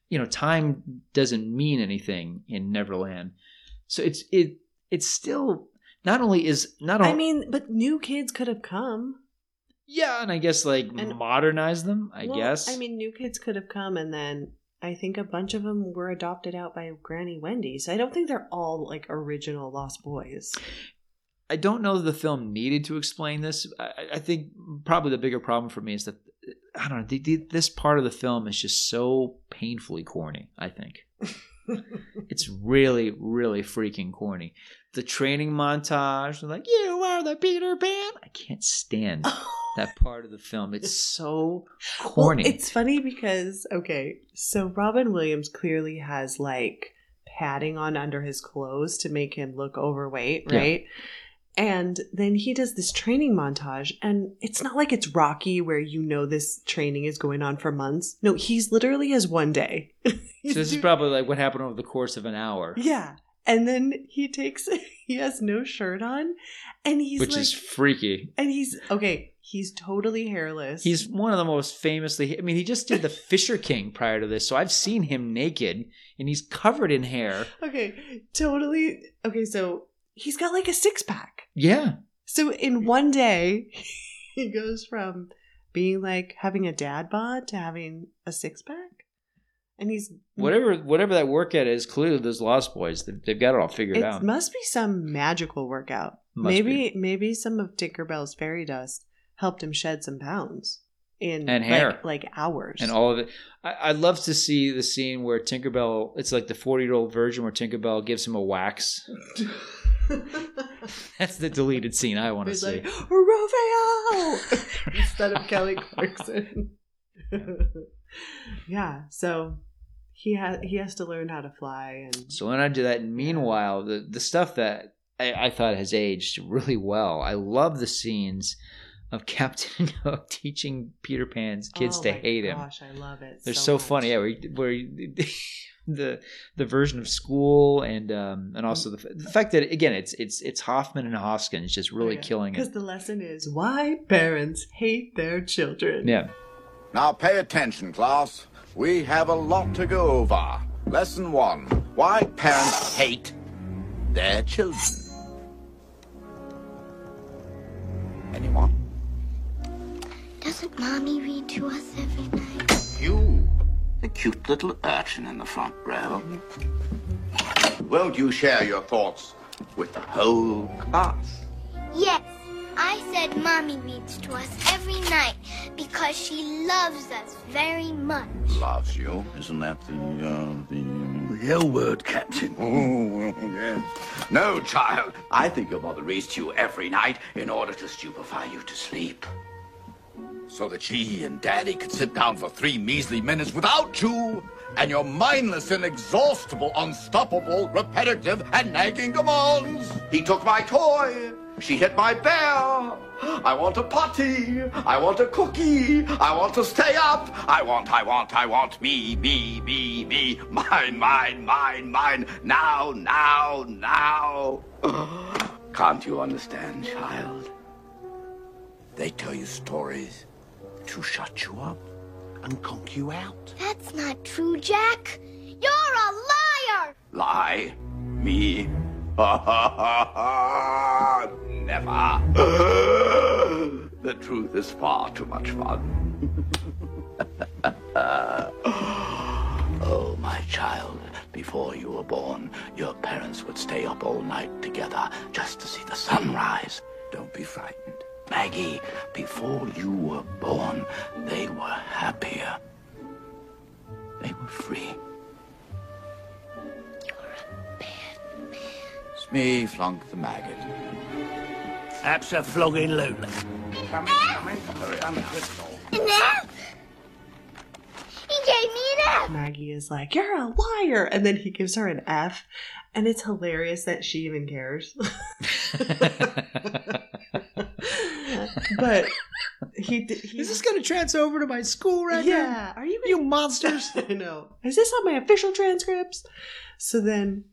you know time doesn't mean anything in neverland so it's it it's still not only is not only I mean, but new kids could have come. yeah and i guess like And- modernize them i Well, guess I mean, new kids could have come, and then I think a bunch of them were adopted out by Granny Wendy. So I don't think they're all like original Lost Boys. I don't know that the film needed to explain this. I, I think probably the bigger problem for me is that i don't know the, the, this part of the film is just so painfully corny i think. It's really really freaking corny. The training montage like you are the peter pan. I can't stand that part of the film. It's so corny. Well, it's funny because okay, so Robin Williams clearly has like padding on under his clothes to make him look overweight, Yeah. And then he does this training montage, and it's not like it's Rocky where you know this training is going on for months. No, he's literally has one day. So this is probably like what happened over the course of an hour yeah. And then he takes he has no shirt on, and he's which like, is freaky and he's okay. He's totally hairless. He's one of the most famously. I mean, he just did the Fisher King prior to this, so I've seen him naked, and he's covered in hair. Okay, totally. Okay, so he's got like a six pack. Yeah, So in one day, he goes from being like having a dad bod to having a six pack, and he's whatever whatever that workout is, clearly those Lost Boys, they've, they've got it all figured out. It out. must be some magical workout. Must maybe maybe some of Tinkerbell's fairy dust helped him shed some pounds in And like- hair. like, hours. and all of it. I, I'd love to see the scene where Tinkerbell. It's like the forty-year-old virgin where Tinkerbell gives him a wax. That's the deleted scene I want to He's see. like instead of Kelly Clarkson. yeah, so he has he has to learn how to fly and So when I do that, meanwhile, the the stuff that I, I thought has aged really well. I love the scenes of Captain Hook teaching Peter Pan's kids Oh to my hate him. Gosh, I love it. They're so, much. funny. Yeah, where, where the the version of school and um and also the, the fact that again it's it's it's Hoffman and Hoskins just really killing it. Because the lesson is why parents hate their children. Yeah. Now pay attention, class. We have a lot to go over. Lesson one Why parents hate their children. Anyone? Doesn't Mommy read to us every night? You, the cute little urchin in the front row. Won't you share your thoughts with the whole class? Yes, I said Mommy reads to us every night because she loves us very much. Loves you. Isn't that the, uh, the... The L word, Captain. Oh, yes. No, child. I think your mother reads to you every night in order to stupefy you to sleep. So that she and Daddy could sit down for three measly minutes without you and your mindless, inexhaustible, unstoppable, repetitive, and nagging demands. He took my toy. She hit my bear. I want a potty. I want a cookie. I want to stay up. I want, I want, I want me, me, me, me. Mine, mine, mine, mine. Now, now, now. Can't you understand, child? They tell you stories to shut you up and conk you out. That's not true, Jack. You're a liar! Lie? Me? Never. the truth is far too much fun. oh, my child, before you were born, your parents would stay up all night together just to see the sunrise. Don't be frightened. Maggie, before you were born, they were happier. They were free. It's me, Flunk the Maggot. Abso-flogging-lutely. Come in, come in. Hurry, I'm Crystal. An F? He gave me an F! Maggie is like, You're a liar. And then he gives her an F. And it's hilarious that she even cares. but he, d- he Is this going to trans over to my school record? Yeah. Are you You monsters. I know. Is this on my official transcripts? So then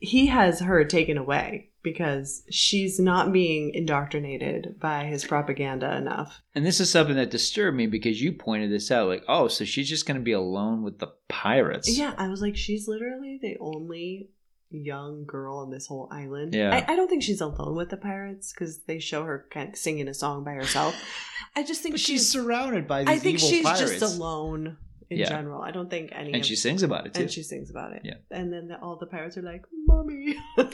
he has her taken away because she's not being indoctrinated by his propaganda enough. And this is something that disturbed me because you pointed this out. Like, oh, so she's just going to be alone with the pirates. Yeah, I was like, she's literally the only young girl on this whole island. Yeah. I, I don't think she's alone with the pirates because they show her kind of singing a song by herself. I just think But she's, she's surrounded by these I think evil she's pirates. just alone in Yeah. general. I don't think any And of she sings about it too. and she sings about it. Yeah. And then the, all the pirates are like, "Mommy."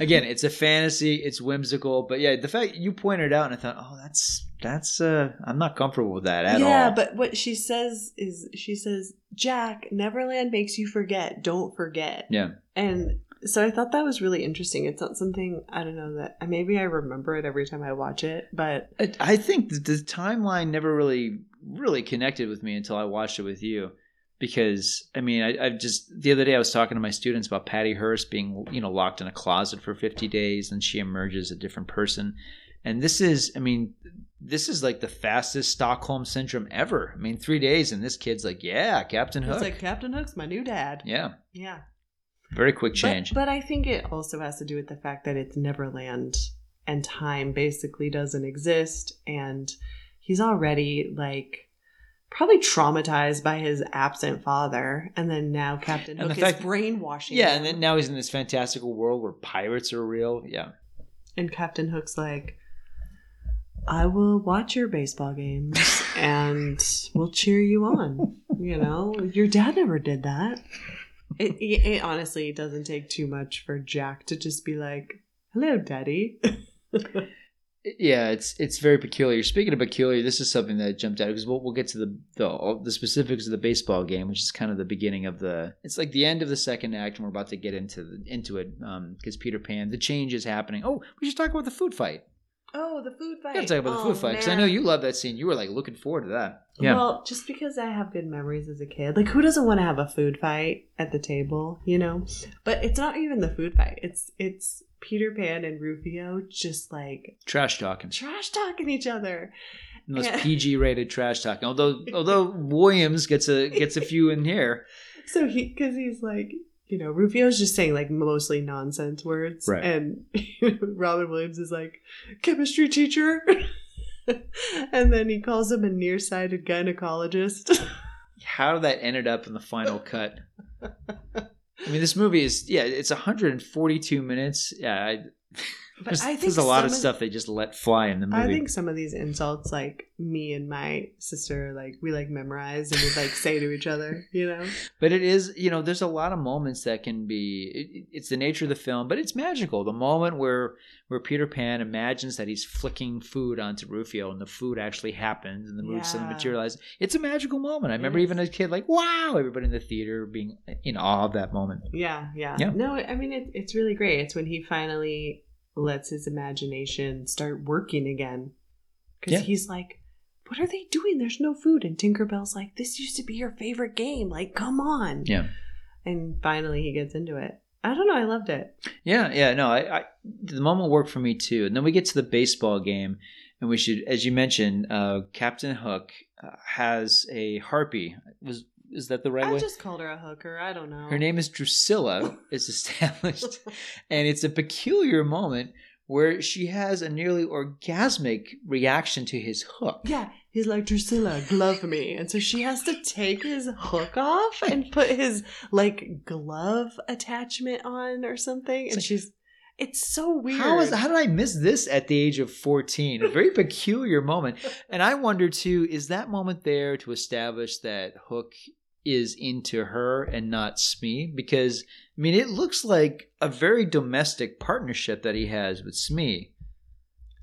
Again, it's a fantasy. It's whimsical, but yeah, the fact you pointed out, and I thought, oh, that's that's. uh I'm not comfortable with that at yeah, all. Yeah but what she says is she says, "Jack, Neverland makes you forget. Don't forget." yeah, And so I thought that was really interesting. It's not something I don't know that maybe I remember it every time I watch it, but I, I think that the timeline never really really connected with me until I watched it with you. Because I mean, I, I've just the other day I was talking to my students about Patty Hearst being you know locked in a closet for 50 days, and she emerges a different person. And this is, I mean, this is like the fastest Stockholm syndrome ever. I mean, three days, and this kid's like, yeah, Captain Hook. it's like Captain Hook's my new dad. yeah, Yeah. very quick change. But, I think it also has to do with the fact that it's Neverland and time basically doesn't exist. And he's already like probably traumatized by his absent father. And then now Captain And Hook the is brainwashing yeah, him. and then now he's in this fantastical world where pirates are real. Yeah. And Captain Hook's like, I will watch your baseball games and we'll cheer you on. You know, your dad never did that. It, it, it honestly doesn't take too much for Jack to just be like, hello, daddy. Yeah, it's it's very peculiar. Speaking of peculiar, this is something that jumped out because we'll, we'll get to the, the the specifics of the baseball game, which is kind of the beginning of the. It's like the end of the second act, and we're about to get into the, into it um, because Peter Pan, the change is happening. Oh, we should talk about the food fight. Oh, the food fight. We gotta talk about the Oh, food fight because I know you love that scene. You were like looking forward to that. Yeah. Well, just because I have good memories as a kid. Like, who doesn't want to have a food fight at the table, you know? But it's not even the food fight. It's it's Peter Pan and Rufio just like trash talking. trash talking each other. The most Yeah. PG rated trash talking. Although although Williams gets a gets a few in here. So he, because he's like, you know, Rufio's just saying like mostly nonsense words, Right. And Robin Williams is like, chemistry teacher, and then he calls him a nearsighted gynecologist. How that ended up in the final cut. I mean, this movie is yeah, it's 142 minutes. Yeah, I, But there's, I think there's a lot of stuff they just let fly in the movie. I think some of these insults, like me and my sister, like we like memorize and would like say to each other, you know. But it is, you know, there's a lot of moments that can be. It, it's the nature of the film, but it's magical. The moment where where Peter Pan imagines that he's flicking food onto Rufio, and the food actually happens, and the movie suddenly materializes. It's a magical moment. I remember even as a kid, like, wow, everybody in the theater being in awe of that moment. Yeah, yeah. Yeah. No, I mean it, it's really great. It's when he finally lets his imagination start working again. Because Yeah. he's like, "What are they doing? There's no food." And Tinkerbell's like, "This used to be your favorite game. Like, come on." Yeah. And finally, he gets into it. I don't know. I loved it. Yeah, yeah, no, I, I the moment worked for me too. And then we get to the baseball game, and we should, as you mentioned, uh, Captain Hook uh, has a harpy. It Was is that the right I way? I just called her a hooker. I don't know. Her name is Drusilla. is established, and it's a peculiar moment where she has a nearly orgasmic reaction to his hook. Yeah, he's like Drusilla, glove me, and so she has to take his hook off and put his like glove attachment on or something, and like- she's. It's so weird. How is how did I miss this at the age of 14? A very peculiar moment. And I wonder too, is that moment there to establish that Hook is into her and not Smee? Because I mean it looks like a very domestic partnership that he has with Smee.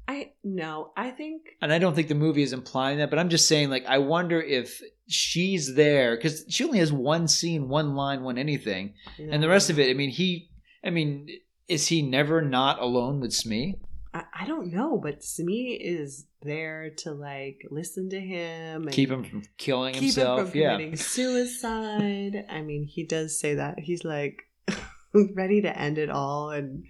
I no, I think And I don't think the movie is implying that, but I'm just saying like I wonder if she's there because she only has one scene, one line, one anything. And the rest of it, I mean, he I mean, is he never not alone with Smee? I, I don't know, but Smee is there to like listen to him and Keep him from killing keep himself. him from yeah. committing suicide. I mean, he does say that he's like ready to end it all, and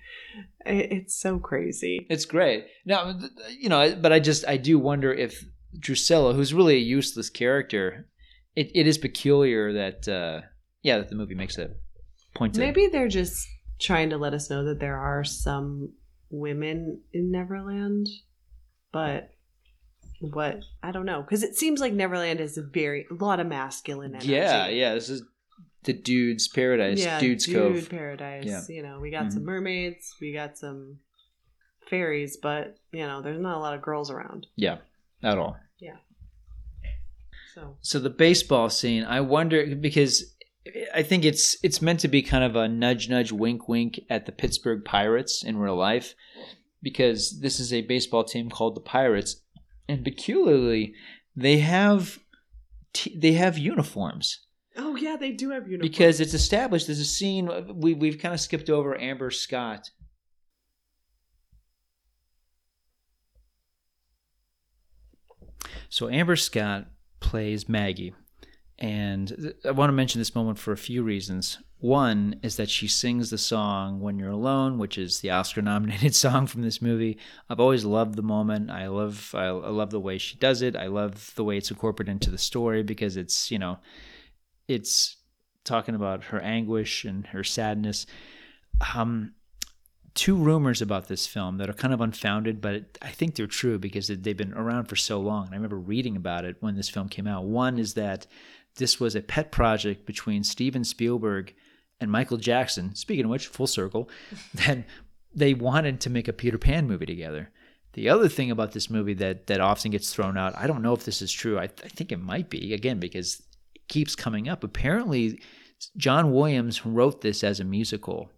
it's so crazy. It's great. Now, you know, but I just I do wonder if Drusilla, who's really a useless character, it, it is peculiar that uh yeah that the movie makes a point to. Maybe they're just trying to let us know that there are some women in Neverland, but what I don't know because it seems like Neverland is a very a lot of masculine energy. Yeah, yeah. This is the dude's paradise, yeah, dude's dude cove. paradise. Yeah. You know, we got some Mhm. mermaids, we got some fairies, but you know, there's not a lot of girls around. Yeah, at all. Yeah. So So the baseball scene, I wonder because I think it's it's meant to be kind of a nudge nudge wink wink at the Pittsburgh Pirates in real life because this is a baseball team called the Pirates and peculiarly they have t- they have uniforms Oh yeah, they do have uniforms. because it's established there's a scene we we've kind of skipped over Amber Scott So Amber Scott plays Maggie. And I want to mention this moment for a few reasons. One is that she sings the song When You're Alone, which is the Oscar nominated song from this movie. I've always loved the moment. I love I, I love the way she does it. I love the way it's incorporated into the story because it's, you know, it's talking about her anguish and her sadness. Um two rumors about this film that are kind of unfounded, but I think they're true because they've been around for so long. And I remember reading about it when this film came out. One is that this was a pet project between Steven Spielberg and Michael Jackson. Speaking of which, full circle, that they wanted to make a Peter Pan movie together. The other thing about this movie that that often gets thrown out, I don't know if this is true. I, I think it might be again because it keeps coming up. Apparently, John Williams wrote this as a musical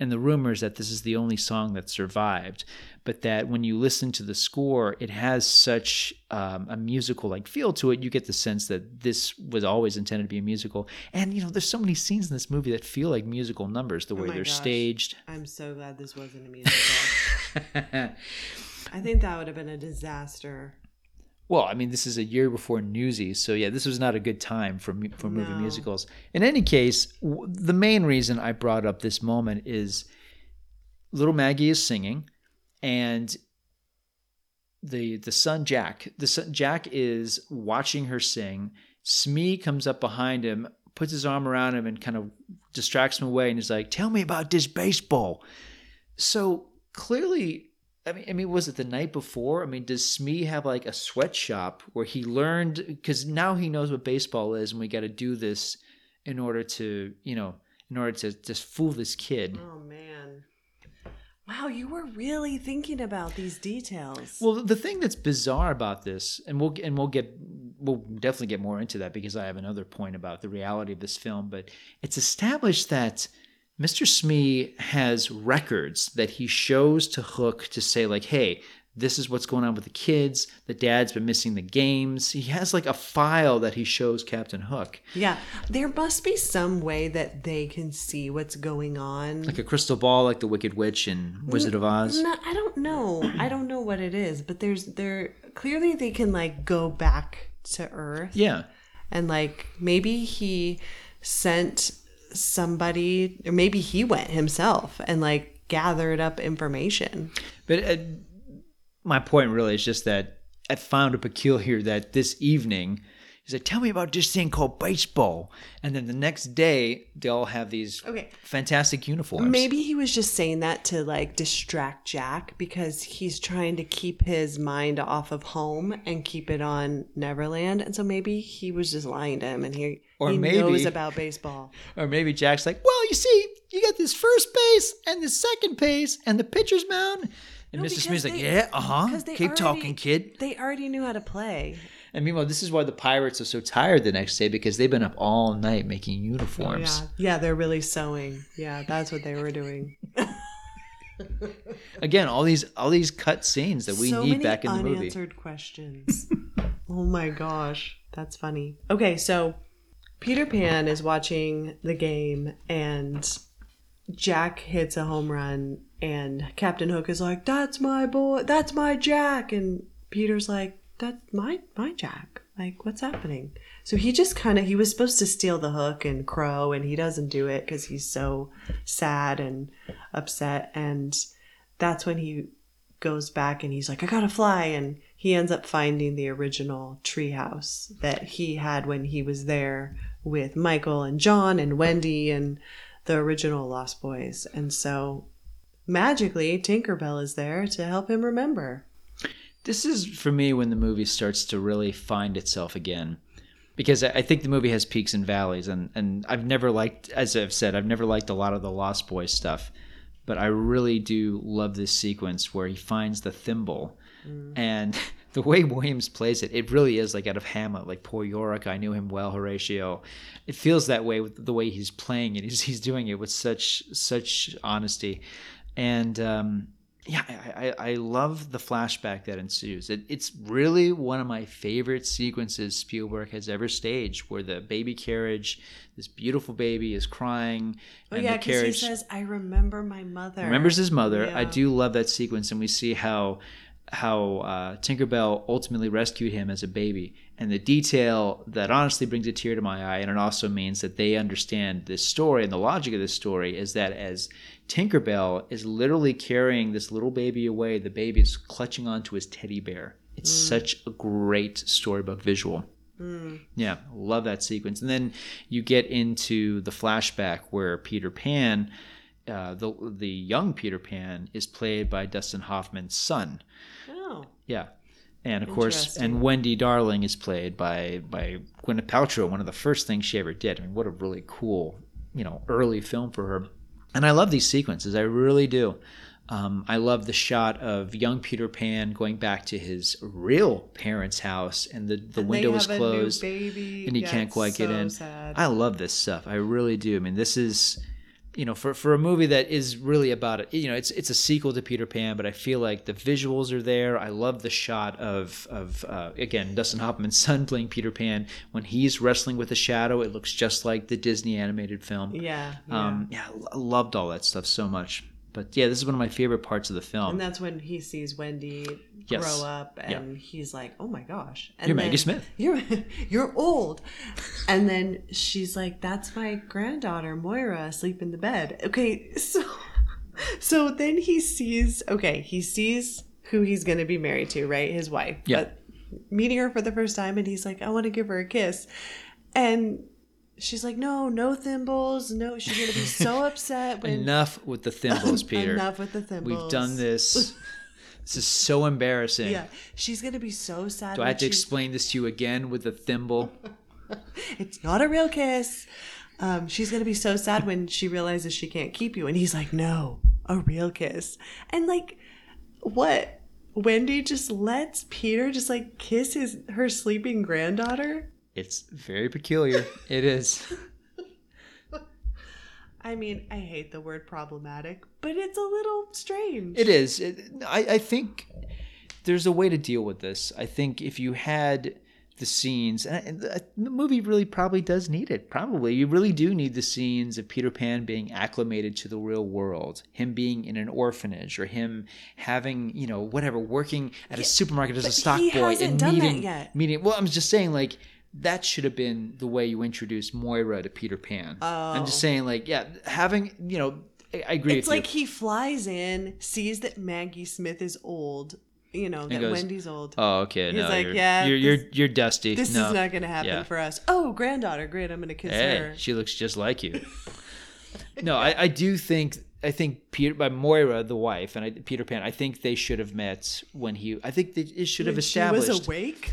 and the rumors that this is the only song that survived, but that when you listen to the score, it has such um, a musical like feel to it. You get the sense that this was always intended to be a musical. And you know, there's so many scenes in this movie that feel like musical numbers, the Oh way they're gosh. staged. I'm so glad this wasn't a musical. I think that would have been a disaster. Well, I mean, this is a year before Newsies, so yeah, this was not a good time for for movie No. musicals. In any case, w- the main reason I brought up this moment is little Maggie is singing, and the the son Jack, the son Jack is watching her sing. Smee comes up behind him, puts his arm around him, and kind of distracts him away, and he's like, "Tell me about this baseball." So clearly, I mean, I mean, was it the night before? I mean, does Smee have like a sweatshop where he learned? Because now he knows what baseball is, and we got to do this in order to, you know, in order to just fool this kid. Oh man. Wow, you were really thinking about these details. Well, the thing that's bizarre about this, and we'll and we'll get we'll definitely get more into that because I have another point about the reality of this film. But it's established that Mr. Smee has records that he shows to Hook to say like, "Hey, this is what's going on with the kids. The dad's been missing the games." He has like a file that he shows Captain Hook, yeah, there must be some way that they can see what's going on. like a crystal ball, like the Wicked Witch and Wizard of Oz. No, I don't know. I don't know what it is, but there's there clearly they can like go back to Earth Yeah. and like maybe he sent somebody or maybe he went himself and like gathered up information. But uh, my point really is just that I found it peculiar here that this evening he's like, "Tell me about this thing called baseball," and then the next day they all have these Okay. fantastic uniforms. Maybe he was just saying that to like distract Jack because he's trying to keep his mind off of home and keep it on Neverland. And so maybe he was just lying to him and he, Or he maybe- knows about baseball. or maybe Jack's like, "Well, you see, you got this first base and the second base and the pitcher's mound." And No, Mr. Smee's like, they- "Yeah, uh huh. Keep already- talking, kid." They already knew how to play. And meanwhile, this is why the pirates are so tired the next day because they've been up all night making uniforms. Yeah. Yeah, they're really sewing. Yeah, that's what they were doing. Again, all these all these cut scenes that we so need back in the movie. unanswered questions. oh my gosh, that's funny. Okay, so Peter Pan is watching the game and Jack hits a home run and Captain Hook is like, "That's my boy. That's my Jack." And Peter's like, "That's my my Jack." Like, what's happening? So he just kind of he was supposed to steal the hook and crow and he doesn't do it cuz he's so sad and upset and that's when he goes back and he's like, I gotta fly. And he ends up finding the original treehouse that he had when he was there with Michael and John and Wendy and the original Lost Boys. And so magically, Tinkerbell is there to help him remember. this is for me when the movie starts to really find itself again because I think the movie has peaks and valleys and and I've never liked as I've said I've never liked a lot of the Lost Boys stuff but I really do love this sequence where he finds the thimble mm. and the way Williams plays it it really is like out of Hamlet like poor Yorick I knew him well Horatio it feels that way with the way he's playing it he's, he's doing it with such such honesty and um yeah, I, I, I love the flashback that ensues. It, it's really one of my favorite sequences Spielberg has ever staged, where the baby carriage, this beautiful baby, is crying, Oh, yeah, because he says, I remember my mother. remembers his mother. I do love that sequence, and we see how how uh, Tinkerbell ultimately rescued him as a baby, and the detail that honestly brings a tear to my eye, and it also means that they understand this story and the logic of this story is that as Tinkerbell is literally carrying this little baby away, the baby is clutching onto his teddy bear. It's such a great storybook visual. Yeah, love that sequence. And then you get into the flashback where Peter Pan, uh, the the young Peter Pan, is played by Dustin Hoffman's son. Yeah, and of course, and Wendy Darling is played by by Gwyneth Paltrow. One of the first things she ever did. I mean, what a really cool, you know, early film for her. And I love these sequences. I really do. Um, I love the shot of young Peter Pan going back to his real parents' house, and the, the And window is have a new closed, and he Yeah, can't quite get in. sad. I love this stuff. I really do. I mean, this is, you know, for for a movie that is really about it. You know, it's it's a sequel to Peter Pan, but I feel like the visuals are there. I love the shot of of uh, again Dustin Hoffman's son playing Peter Pan when he's wrestling with a shadow. It looks just like the Disney animated film. Yeah, Um, yeah, I loved all that stuff so much. But yeah, this is one of my favorite parts of the film. And that's when he sees Wendy Yes. grow up, Yeah. and he's like, "Oh my gosh, and You're Maggie Smith. You're you're old." and then she's like, "That's my granddaughter Moira asleep in the bed." Okay, so so then he sees. Okay, he sees who he's gonna be married to, right? His wife. Yeah. But meeting her for the first time, and he's like, "I want to give her a kiss," and. She's like, no, no thimbles. No, she's gonna be so upset when Enough with the thimbles, Peter. Enough with the thimbles. We've done this. this is so embarrassing. Yeah, she's gonna be so sad. Do I have to she- explain this to you again with the thimble? It's not a real kiss. Um, she's gonna be so sad when she realizes she can't keep you, and he's like, "No, a real kiss." And like, what? Wendy just lets Peter just like kiss his her sleeping granddaughter. It's very peculiar. It is. I mean, I hate the word problematic, but it's a little strange. It is. It, I, I think there's a way to deal with this. I think if you had the scenes, and and the the movie really probably does need it. Probably. You really do need the scenes of Peter Pan being acclimated to the real world, him being in an orphanage, or him having, you know, whatever, working at a supermarket as a stock he boy hasn't and done that meeting, yet. meeting. Well, I'm just saying, like, that should have been the way you introduce Moira to Peter Pan. I'm just Oh. saying, like, yeah, having, you know, I, I agree It's like you. he flies in, sees that Maggie Smith is old, you know, that goes, Wendy's old. Oh, okay. He's no, like, you're, yeah, you're you're, you're dusty. this no. is not going to happen Yeah. for us. Oh, granddaughter, great! I'm going to kiss Hey, her. she looks just like you. no, I, I do think I think Peter by Moira, the wife, and I, Peter Pan. I think they should have met when he. I think they it should have When established. She was awake.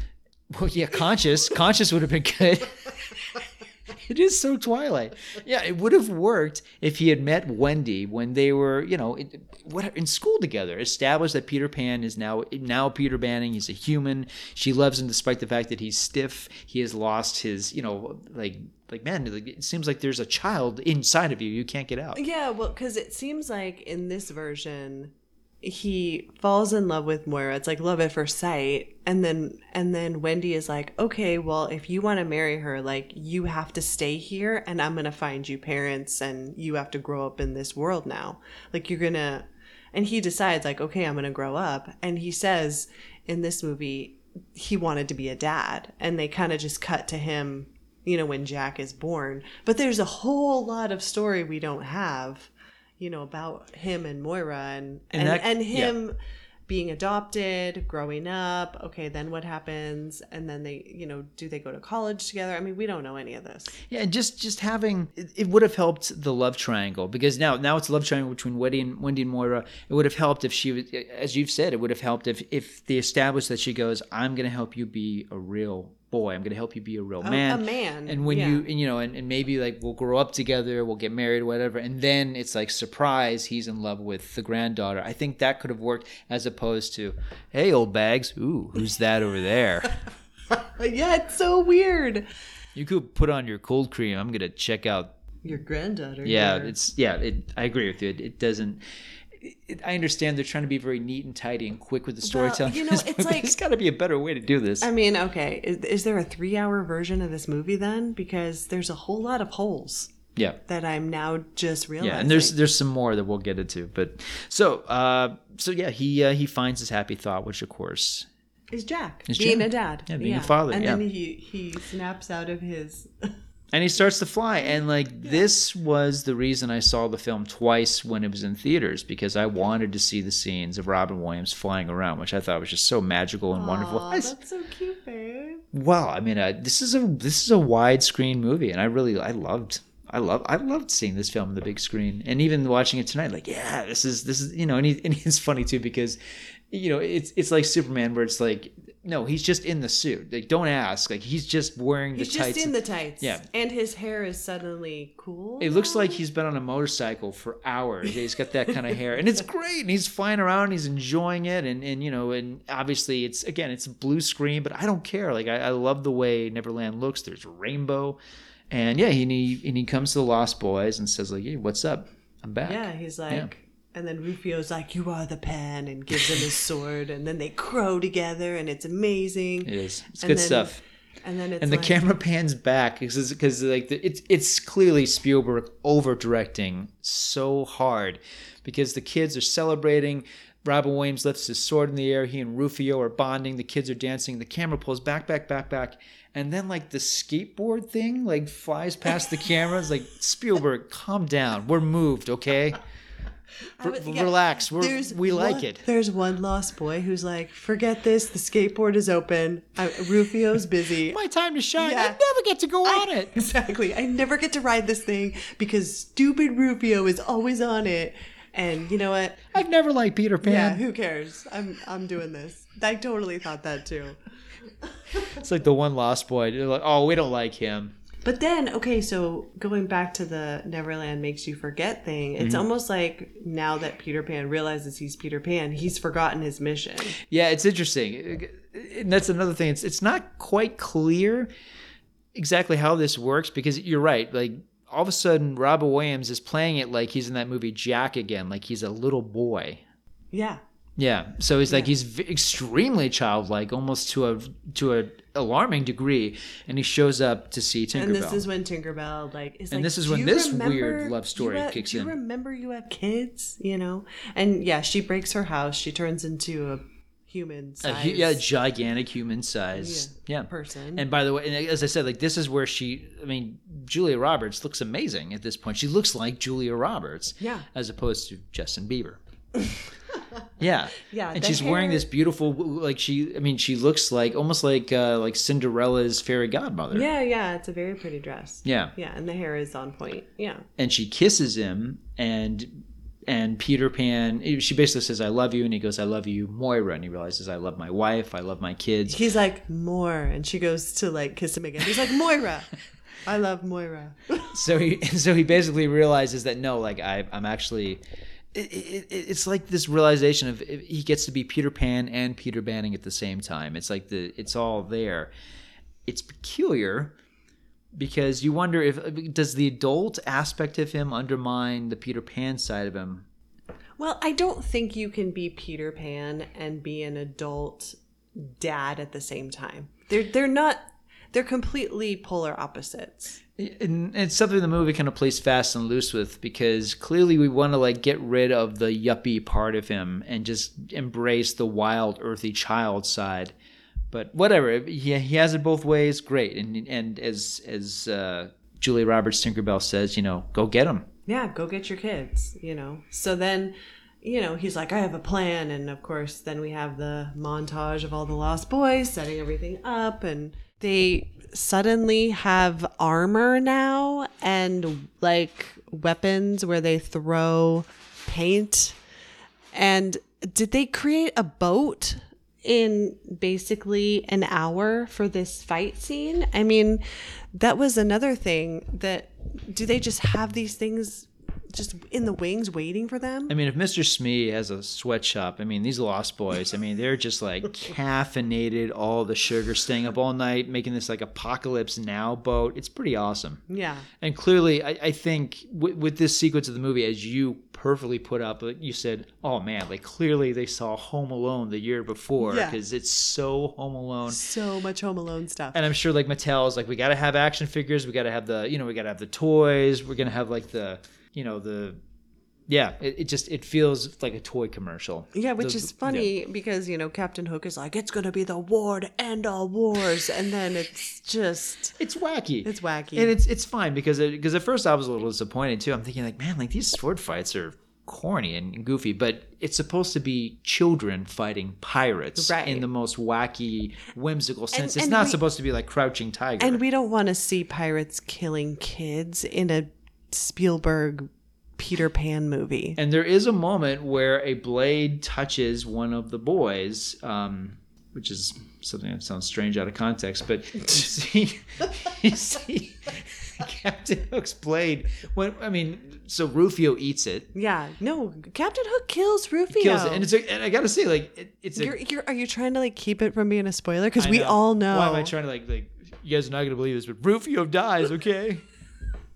Well, yeah, conscious. conscious would have been good. it is so Twilight. Yeah, it would have worked if he had met Wendy when they were, you know, in, what in school together. Established that Peter Pan is now now Peter Banning. He's a human. She loves him despite the fact that he's stiff. He has lost his, you know, like like man. It seems like there's a child inside of you. You can't get out. Yeah, well, because it seems like in this version, he falls in love with Moira. It's like love at first sight, and then and then Wendy is like, okay, well, if you want to marry her, like you have to stay here, and I'm gonna find you parents, and you have to grow up in this world now. Like you're gonna, and he decides like, okay, I'm gonna grow up, and he says in this movie he wanted to be a dad, and they kind of just cut to him you know, when Jack is born. But there's a whole lot of story we don't have, you know, about him and Moira and And and, that- and, yeah. him being adopted, growing up. Okay, then what happens? And then they, you know, do they go to college together? I mean, we don't know any of this. Yeah, and just just having it, it would have helped the love triangle because now now it's a love triangle between Wendy and Wendy and Moira. It would have helped if she, was- as you've said, it would have helped if if they established that she goes, "I'm going to help you be a real boy. I'm going to help you be a real man." a man, And when yeah. you and, you know, and, and maybe like we'll grow up together, we'll get married, whatever, and then it's like surprise, he's in love with the granddaughter. I think that could have worked as opposed to, "Hey, old bags, ooh, who's that over there?" Yeah, it's so weird. You could put on your cold cream. I'm gonna check out Your granddaughter. yeah it's yeah it, i agree with you it, it doesn't it, i understand they're trying to be very neat and tidy and quick with the storytelling you know, it's like- there's got to be a better way to do this I mean, okay, is, is there a three-hour version of this movie then? Because there's a whole lot of holes yeah that I'm now just realizing. yeah and there's there's some more that we'll get into but so uh so yeah he uh, he finds his happy thought which of course is Jack Is being Jack. a dad. Yeah, being a father, And yeah. then he he snaps out of his. and he starts to fly and like this was the reason i saw the film twice when it was in theaters because i wanted to see the scenes of robin williams flying around which i thought was just so magical and wonderful Aw, I that's so cute, babe. Well, I mean, uh, this is a this is a widescreen movie, and I really I loved I love I loved seeing this film on the big screen, and even watching it tonight. Like, yeah, this is this is you know, and, he, and it's funny too because you know it's it's like Superman where it's like no, he's just in the suit. Like, don't ask. Like, he's just wearing the tights. He's just in the tights. Yeah. And his hair is suddenly cool. It looks like he's been on a motorcycle for hours. He's got that kind of hair, and it's great. And he's flying around, he's enjoying it, and and you know, and obviously it's again, it's a blue screen, but I don't care. Like I, I love the way Neverland looks. There's rainbow, and yeah, and he and he comes to the Lost Boys and says like, "Hey, what's up? I'm back." Yeah, he's like. Yeah. And then Rufio's like, "You are the Pan," and gives him his sword, and then they crow together, and it's amazing. It is. It's And good then stuff. And then it's and the like- camera pans back because because like the, it's it's clearly Spielberg over directing so hard because the kids are celebrating. Robin Williams lifts his sword in the air. He and Rufio are bonding. The kids are dancing. The camera pulls back, back, back, back, and then like the skateboard thing like flies past the camera. It's like Spielberg, calm down. We're moved, okay? R- would- yeah, relax. We're, we like one- it. There's one lost boy who's like, "Forget this. The skateboard is open. I, Rufio's busy. My time to shine. Yeah. I never get to go on it. Exactly. I never get to ride this thing because stupid Rufio is always on it. And you know what? I've never liked Peter Pan. Yeah, who cares? I'm I'm doing this. I totally thought that too. It's like the one lost boy. They're like, oh, we don't like him. But then, okay, so going back to the Neverland makes you forget thing, it's Mm-hmm. almost like now that Peter Pan realizes he's Peter Pan, he's forgotten his mission. Yeah, it's interesting. And that's another thing. It's it's not quite clear exactly how this works because you're right. Like all of a sudden, Robin Williams is playing it like he's in that movie Jack again, like he's a little boy. Yeah. Yeah, so he's like he's v- extremely childlike, almost to a to a alarming degree, and he shows up to see Tinkerbell. And this is when Tinkerbell like is And like, this is when this remember- weird love story you have- kicks do you in." remember you have kids, you know? And yeah, she breaks her house. She turns into a human a size. hu- yeah, gigantic human size. Yeah, Yeah, person. And by the way, and as I said, like this is where she. I mean, Julia Roberts looks amazing at this point. She looks like Julia Roberts. Yeah. As opposed to Justin Bieber. yeah. Yeah, And she's wearing this beautiful, like she. I mean, she looks like almost like uh, like Cinderella's fairy godmother. Yeah, yeah, it's a very pretty dress. Yeah. Yeah, and the hair is on point. Yeah. and she kisses him and and Peter Pan she basically says I love you and he goes I love you Moira and he realizes I love my wife I love my kids He's like, more. And she goes to like kiss him again. He's like, Moira. I love Moira. so he so he basically realizes that no like I I'm actually it, it, it- it's like this realization of he gets to be Peter Pan and Peter Banning at the same time it's like the it's all there it's peculiar because you wonder if does the adult aspect of him undermine the Peter Pan side of him Well, I don't think you can be Peter Pan and be an adult dad at the same time. They're they're not they're completely polar opposites. And it's something the movie kind of plays fast and loose with because clearly we want to like get rid of the yuppie part of him and just embrace the wild earthy child side but whatever he, he has it both ways great and and as as uh, Julia Roberts tinkerbell says you know go get him Yeah, go get your kids, you know. So then, you know, he's like, I have a plan. And of course, then we have the montage of all the lost boys setting everything up. And they suddenly have armor now and like weapons where they throw paint. And did they create a boat in basically an hour for this fight scene? I mean, that was another thing that do they just have these things just in the wings waiting for them? I mean, if Mr. Smee has a sweatshop, I mean, these Lost Boys, I mean, they're just like caffeinated, all the sugar, staying up all night, making this like apocalypse now boat. It's pretty awesome. Yeah. And clearly, I, I think with, with this sequence of the movie, as you perfectly put up, you said, oh man, like clearly they saw Home Alone the year before Yeah. because it's so Home Alone. So much Home Alone stuff. And I'm sure like Mattel's like, we got to have action figures, we got to have the, you know, we got to have the toys, we're gonna have like the, you know, the, yeah, it, it just it feels like a toy commercial. Yeah, which is funny because, you know, Captain Hook is like, it's to be the war to end all wars. And then it's just, It's wacky. it's wacky. and it's it's fine because because at first I was a little disappointed too. I'm thinking like, man, like these sword fights are corny and goofy, but it's supposed to be children fighting pirates Right. in the most wacky, whimsical sense. it's and not we- supposed to be like Crouching Tiger. and we don't want to see pirates killing kids in a Spielberg Peter Pan movie. And there is a moment where a blade touches one of the boys, um, which is something that sounds strange out of context, but you see, you see Captain Hook's blade. When I mean, so Rufio eats it, Yeah, no, Captain Hook kills Rufio. kills it, and it's a, and I gotta say, like, it, it's a. You're, you're, are you trying to like keep it from being a spoiler? Because we all know. Why am I trying to like like? You guys are not gonna believe this, but Rufio dies. Okay.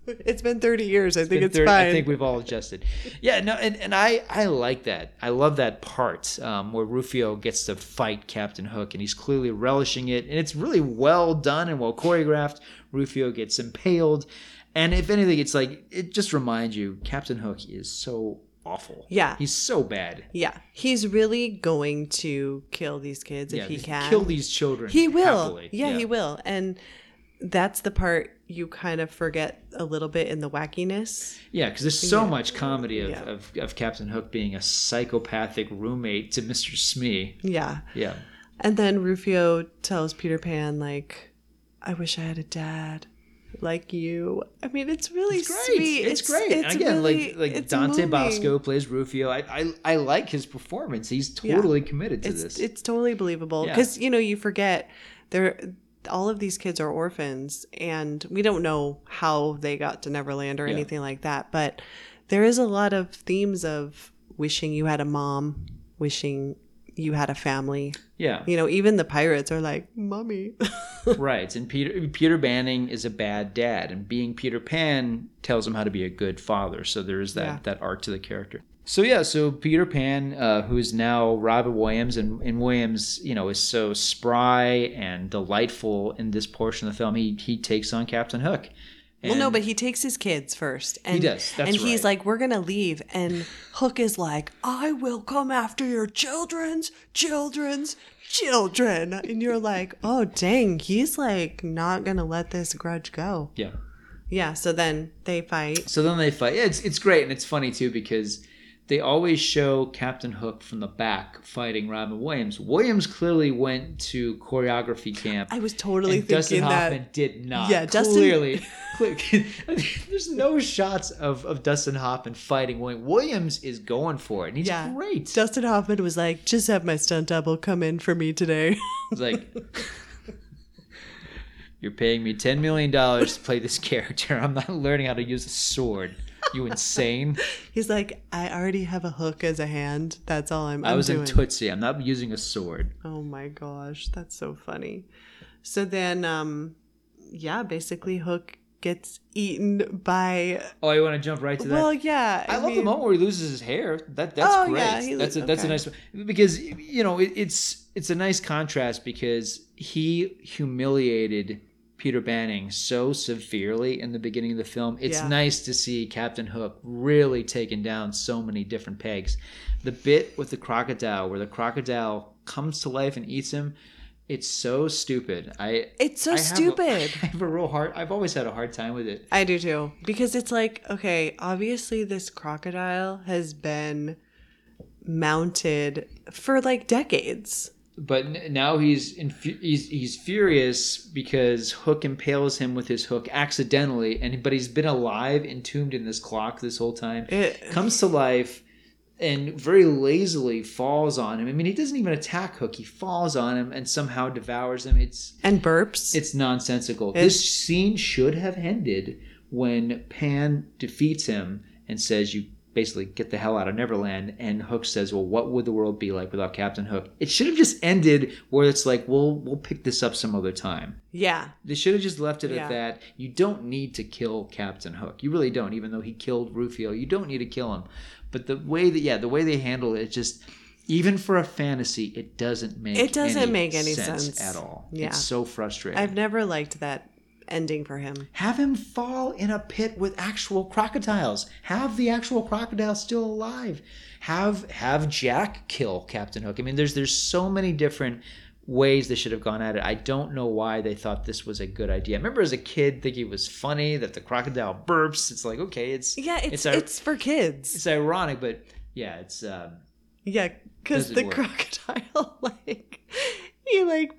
It's been 30 years. I think it's 30 fine. I think we've all adjusted. Yeah, no, and, and I, I like that. I love that part um, where Rufio gets to fight Captain Hook, and he's clearly relishing it, and it's really well done and well choreographed. Rufio gets impaled, and if anything, it's like it just reminds you Captain Hook is so awful. Yeah. he's so bad. yeah, he's really going to kill these kids yeah, if he can. kill these children. He will. happily. Yeah, he will. And that's the part you kind of forget a little bit in the wackiness. Yeah, because there's so much comedy of, Yeah. of, of Captain Hook being a psychopathic roommate to Mr. Smee. Yeah. Yeah. And then Rufio tells Peter Pan, like, I wish I had a dad like you. I mean, it's really It's great. sweet. It's, great. It's Again, really- like like it's Dante moving. Basco plays Rufio. I, I I like his performance. He's Yeah. totally committed to It's this. it's totally believable Yeah. because you know you forget there. All of these kids are orphans, and we don't know how they got to Neverland or Yeah. anything like that. But there is a lot of themes of wishing you had a mom, wishing you had a family. yeah, You know, even the pirates are like, "Mommy." right. And Peter Peter Banning is a bad dad, and being Peter Pan tells him how to be a good father. So there is that Yeah. that arc to the character. So yeah, so Peter Pan, uh, who is now Robin Williams, and, and Williams, you know, is so spry and delightful in this portion of the film. He he takes on Captain Hook. Well, no, but he takes his kids first. And, does, that's and he's like, "We're gonna leave," and Hook is like, "I will come after your children's children's children," and you're like, "Oh, dang, he's like not gonna let this grudge go." yeah. Yeah. So then they fight. So then they fight. Yeah, it's it's great and it's funny too because they always show Captain Hook from the back fighting Robin Williams. Williams clearly went to choreography camp. I was totally Dustin thinking that- Hoffman did not. Yeah, Dustin- clearly. clearly- there's no shots of, of Dustin Hoffman fighting Williams. Williams is going for it, and he's Yeah. great. Dustin Hoffman was like, "Just have my stunt double come in for me today." It's like you're paying me ten million dollars to play this character. I'm not learning how to use a sword. You insane? He's like, "I already have a hook as a hand. That's all I'm." I was doing. in Tootsie. I'm not using a sword. Oh my gosh, that's so funny. So then, um, yeah, basically Hook gets eaten by. Oh, you want to jump right to that? Well, yeah. I, love the moment where he loses his hair. That that's Oh, great. yeah, that's a that's a nice because you know it, it's it's a nice contrast because he humiliated Peter Banning so severely in the beginning of the film. It's Yeah. nice to see Captain Hook really taking down so many different pegs. The bit with the crocodile where the crocodile comes to life and eats him. It's so stupid. I It's so I stupid. I have a real hard. I've always had a hard time with it. I do too. Because it's like, okay, obviously this crocodile has been mounted for like decades. But now he's, infu- he's he's furious because Hook impales him with his hook accidentally, and but he's been alive, entombed in this clock this whole time. It- comes to life and very lazily falls on him. I mean, he doesn't even attack Hook; he falls on him and somehow devours him. It's And burps. it's nonsensical. It's- this scene should have ended when Pan defeats him and says, "You basically get the hell out of Neverland." And Hook says, "Well, what would the world be like without Captain Hook?" It should have just ended where it's like, "We'll we'll pick this up some other time." yeah. They should have just left it Yeah. at that. You don't need to kill Captain Hook. You really don't, even though he killed Rufio. You don't need to kill him. But the way that yeah, the way they handle it, it just even for a fantasy, it doesn't make It doesn't any make any sense, sense. at all. Yeah. It's so frustrating. I've never liked that ending for him. Have him fall in a pit with actual crocodiles. Have the actual crocodile still alive. Have have Jack kill Captain Hook. I mean, there's there's so many different ways they should have gone at it. I don't know why they thought this was a good idea. I remember as a kid thinking it was funny that the crocodile burps. It's like okay, it's Yeah, it's ir- it's, for kids. it's ironic, but yeah, it's um, Yeah, because the work. crocodile, like, he like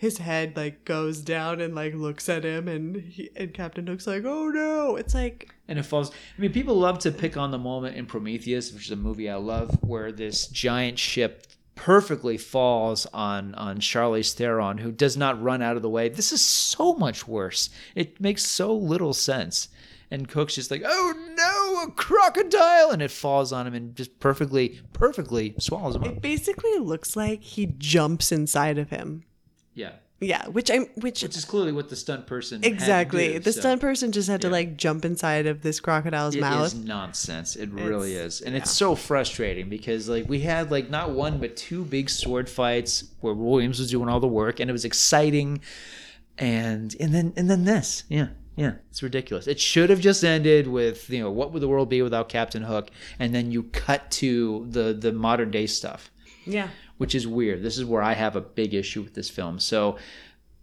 his head like goes down and like looks at him, and he, and Captain Hook's like, "Oh no!" It's like, and it falls. I mean, people love to pick on the moment in Prometheus, which is a movie I love, where this giant ship perfectly falls on on Charlize Theron, who does not run out of the way. This is so much worse. It makes so little sense. And Hook's just like, "Oh no, a crocodile!" and it falls on him and just perfectly, perfectly swallows him up. it basically looks like he jumps inside of him. Yeah, Yeah, which I'm which, which is clearly what the stunt person had to exactly do, the so. stunt person just had to like jump inside of this crocodile's It mouth. is nonsense. It really It's- is, and it's so frustrating because like we had like not one but two big sword fights where Williams was doing all the work, and it was exciting, and and then and then this, yeah, yeah, it's ridiculous. It should have just ended with you know what would the world be without Captain Hook, and then you cut to the the modern day stuff Yeah. Which is weird. This is where I have a big issue with this film. So,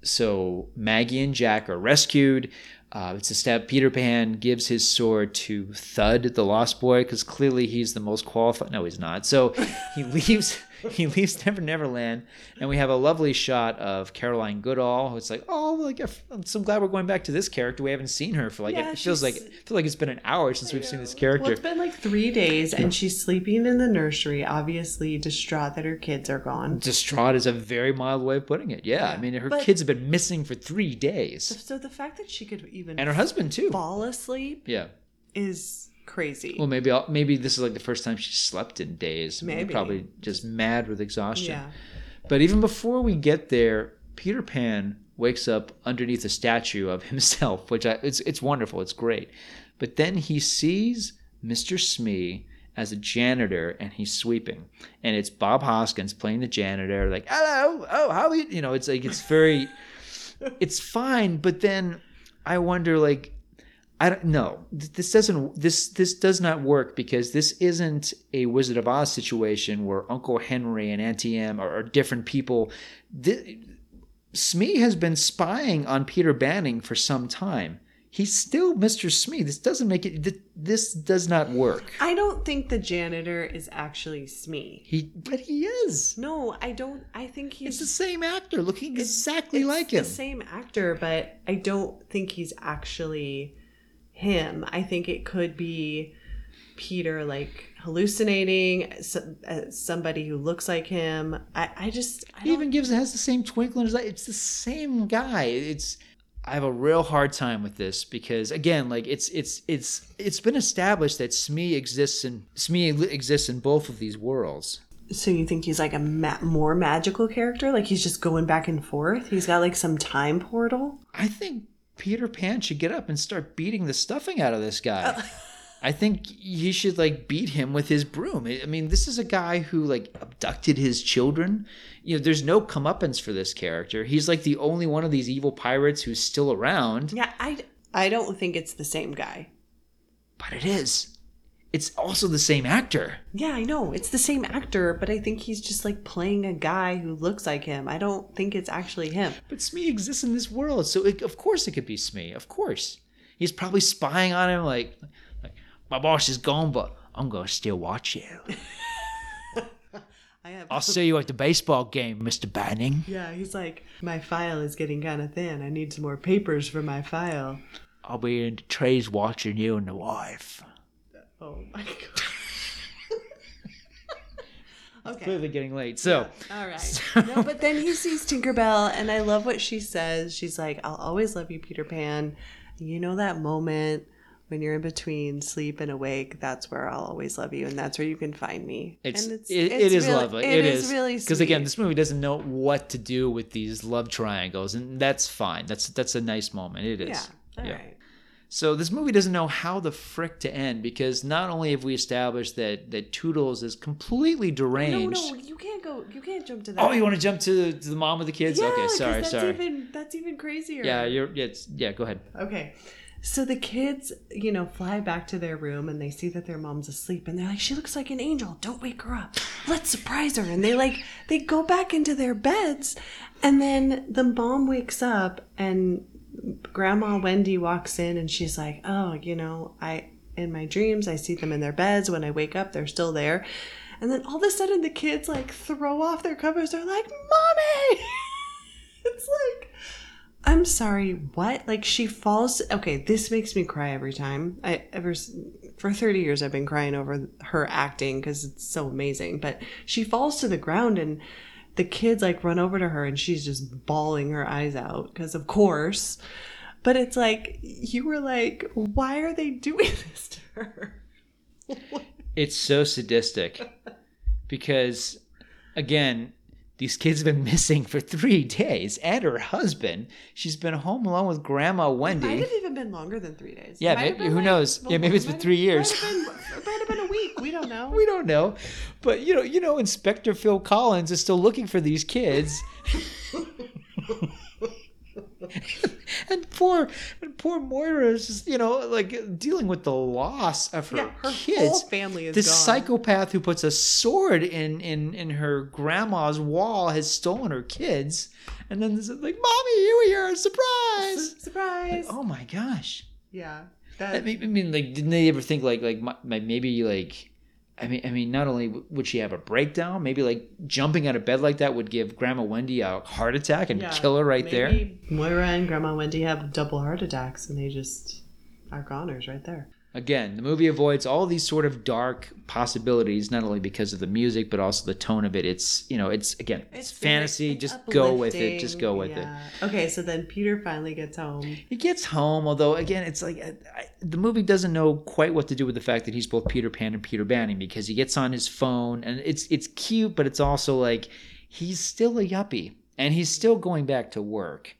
so Maggie and Jack are rescued. Uh, it's a step. Peter Pan gives his sword to Thud, the Lost Boy, because clearly he's the most qualified. No, he's not. So he leaves. He leaves Never Neverland, and we have a lovely shot of Caroline Goodall. It's like, oh, like I'm so glad we're going back to this character. We haven't seen her for like Yeah, it feels like it feels like it's been an hour since we've seen this Well, character. it's been like three days, and she's sleeping in the nursery, obviously distraught that her kids are gone. Distraught is a very mild way of putting it. Yeah, I mean, her But- kids have been missing for three days, So the fact that she could even and her husband too. fall asleep Yeah. is crazy. Well, maybe I'll, maybe this is like the first time she slept in days. Maybe. Probably just mad with exhaustion. yeah. But even before we get there, Peter Pan wakes up underneath a statue of himself, which I, it's it's wonderful. It's great. But then he sees Mr. Smee as a janitor and he's sweeping. And it's Bob Hoskins playing the janitor, like, hello, oh, how are you? You know, it's like, it's very, it's fine. But then I wonder, like, I don't know. This doesn't. This this does not work because this isn't a Wizard of Oz situation where Uncle Henry and Auntie Em are, are different people. Th- Smee has been spying on Peter Banning for some time. He's still Mr. Smee. This doesn't make it. th- This does not work. I don't think the janitor is actually Smee. He, but he is. No, I don't. I think he's It's the same actor, looking exactly it's like him. the same actor, but I don't think he's actually him. I think it could be Peter like hallucinating uh, somebody who looks like him. I, I just I He even gives has the same twinkle in his eye. It's the same guy. It's I have a real hard time with this because again, like it's it's it's it's been established that Smee exists in Smee exists in both of these worlds. So you think he's like a ma- more magical character? Like he's just going back and forth? He's got like some time portal? I think Peter Pan should get up and start beating the stuffing out of this guy. Oh. I think he should like beat him with his broom. I mean, this is a guy who like abducted his children. You know, there's no comeuppance for this character. He's like the only one of these evil pirates who's still around. Yeah, I I don't think it's the same guy. But it is. It's also the same actor. Yeah, I know. It's the same actor, but I think he's just like playing a guy who looks like him. I don't think it's actually him. But Smee exists in this world, so it, of course it could be Smee. Of course, he's probably spying on him. Like, like my boss is gone, but I'm gonna still watch you. I have I'll see you at the baseball game, Mister Banning. Yeah, he's like, my file is getting kind of thin. I need some more papers for my file. I'll be in the trees watching you and the wife. Oh my god. okay. Clearly getting late. So, All right. No, but then he sees Tinkerbell, and I love what she says. She's like, I'll always love you, Peter Pan. You know that moment when you're in between sleep and awake? That's where I'll always love you, and that's where you can find me. It's, and it, it is really- lovely. it is is really because again, this movie doesn't know what to do with these love triangles, and that's fine. That's that's a nice moment. It is. Yeah. All right. So this movie doesn't know how the frick to end because not only have we established that that Tootles is completely deranged. no, no, you can't go. You can't jump to that. Oh, you want to jump to, to the mom of the kids? Yeah, okay, sorry, that's sorry. Even, that's even crazier. Yeah, you're. Yeah, it's, yeah, go ahead. Okay. So the kids, you know, fly back to their room and they see that their mom's asleep and they're like, she looks like an angel. Don't wake her up. Let's surprise her. And they like, they go back into their beds and then the mom wakes up and Grandma Wendy walks in and she's like, oh, you know, I, in my dreams, I see them in their beds. When I wake up, they're still there. And then all of a sudden the kids like throw off their covers. They're like, mommy! it's like, I'm sorry, what? Like she falls. Okay, this makes me cry every time. I ever for 30 years I've been crying over her acting because it's so amazing. But she falls to the ground and the kids like run over to her and she's just bawling her eyes out because of course. But it's like you were like, why are they doing this to her? It's so sadistic because, again, These kids have been missing for three days, and her husband. She's been home alone with Grandma Wendy. Might Wendy. have even been longer than three days. Yeah, maybe- who like- knows? Yeah, maybe it's been might- three years. Might have been, it might have been a week. We don't know. We don't know, but you know, you know, Inspector Phil Collins is still looking for these kids. and poor, and poor Moira is just, you know, like dealing with the loss of her, Yeah, her kids. whole family is This gone. psychopath who puts a sword in in in her grandma's wall has stolen her kids, and then it's like, "Mommy, here we are! Surprise!" Surprise. oh my gosh. Yeah. I That, mean, I mean, like, didn't they ever think like, like, like maybe like, I mean, I mean, not only would she have a breakdown, maybe like jumping out of bed like that would give Grandma Wendy a heart attack and yeah, kill her right there. Moira and Grandma Wendy have double heart attacks and they just are goners right there. Again, the movie avoids all these sort of dark possibilities, not only because of the music, but also the tone of it. It's you know, it's again, it's, very- fantasy. it's just go with it. Just go with uplifting, it. Okay, so then Peter finally gets home. He gets home, although again, it's like I, I, the movie doesn't know quite what to do with the fact that he's both Peter Pan and Peter Banning because he gets on his phone and it's it's cute, but it's also like he's still a yuppie and he's still going back to work.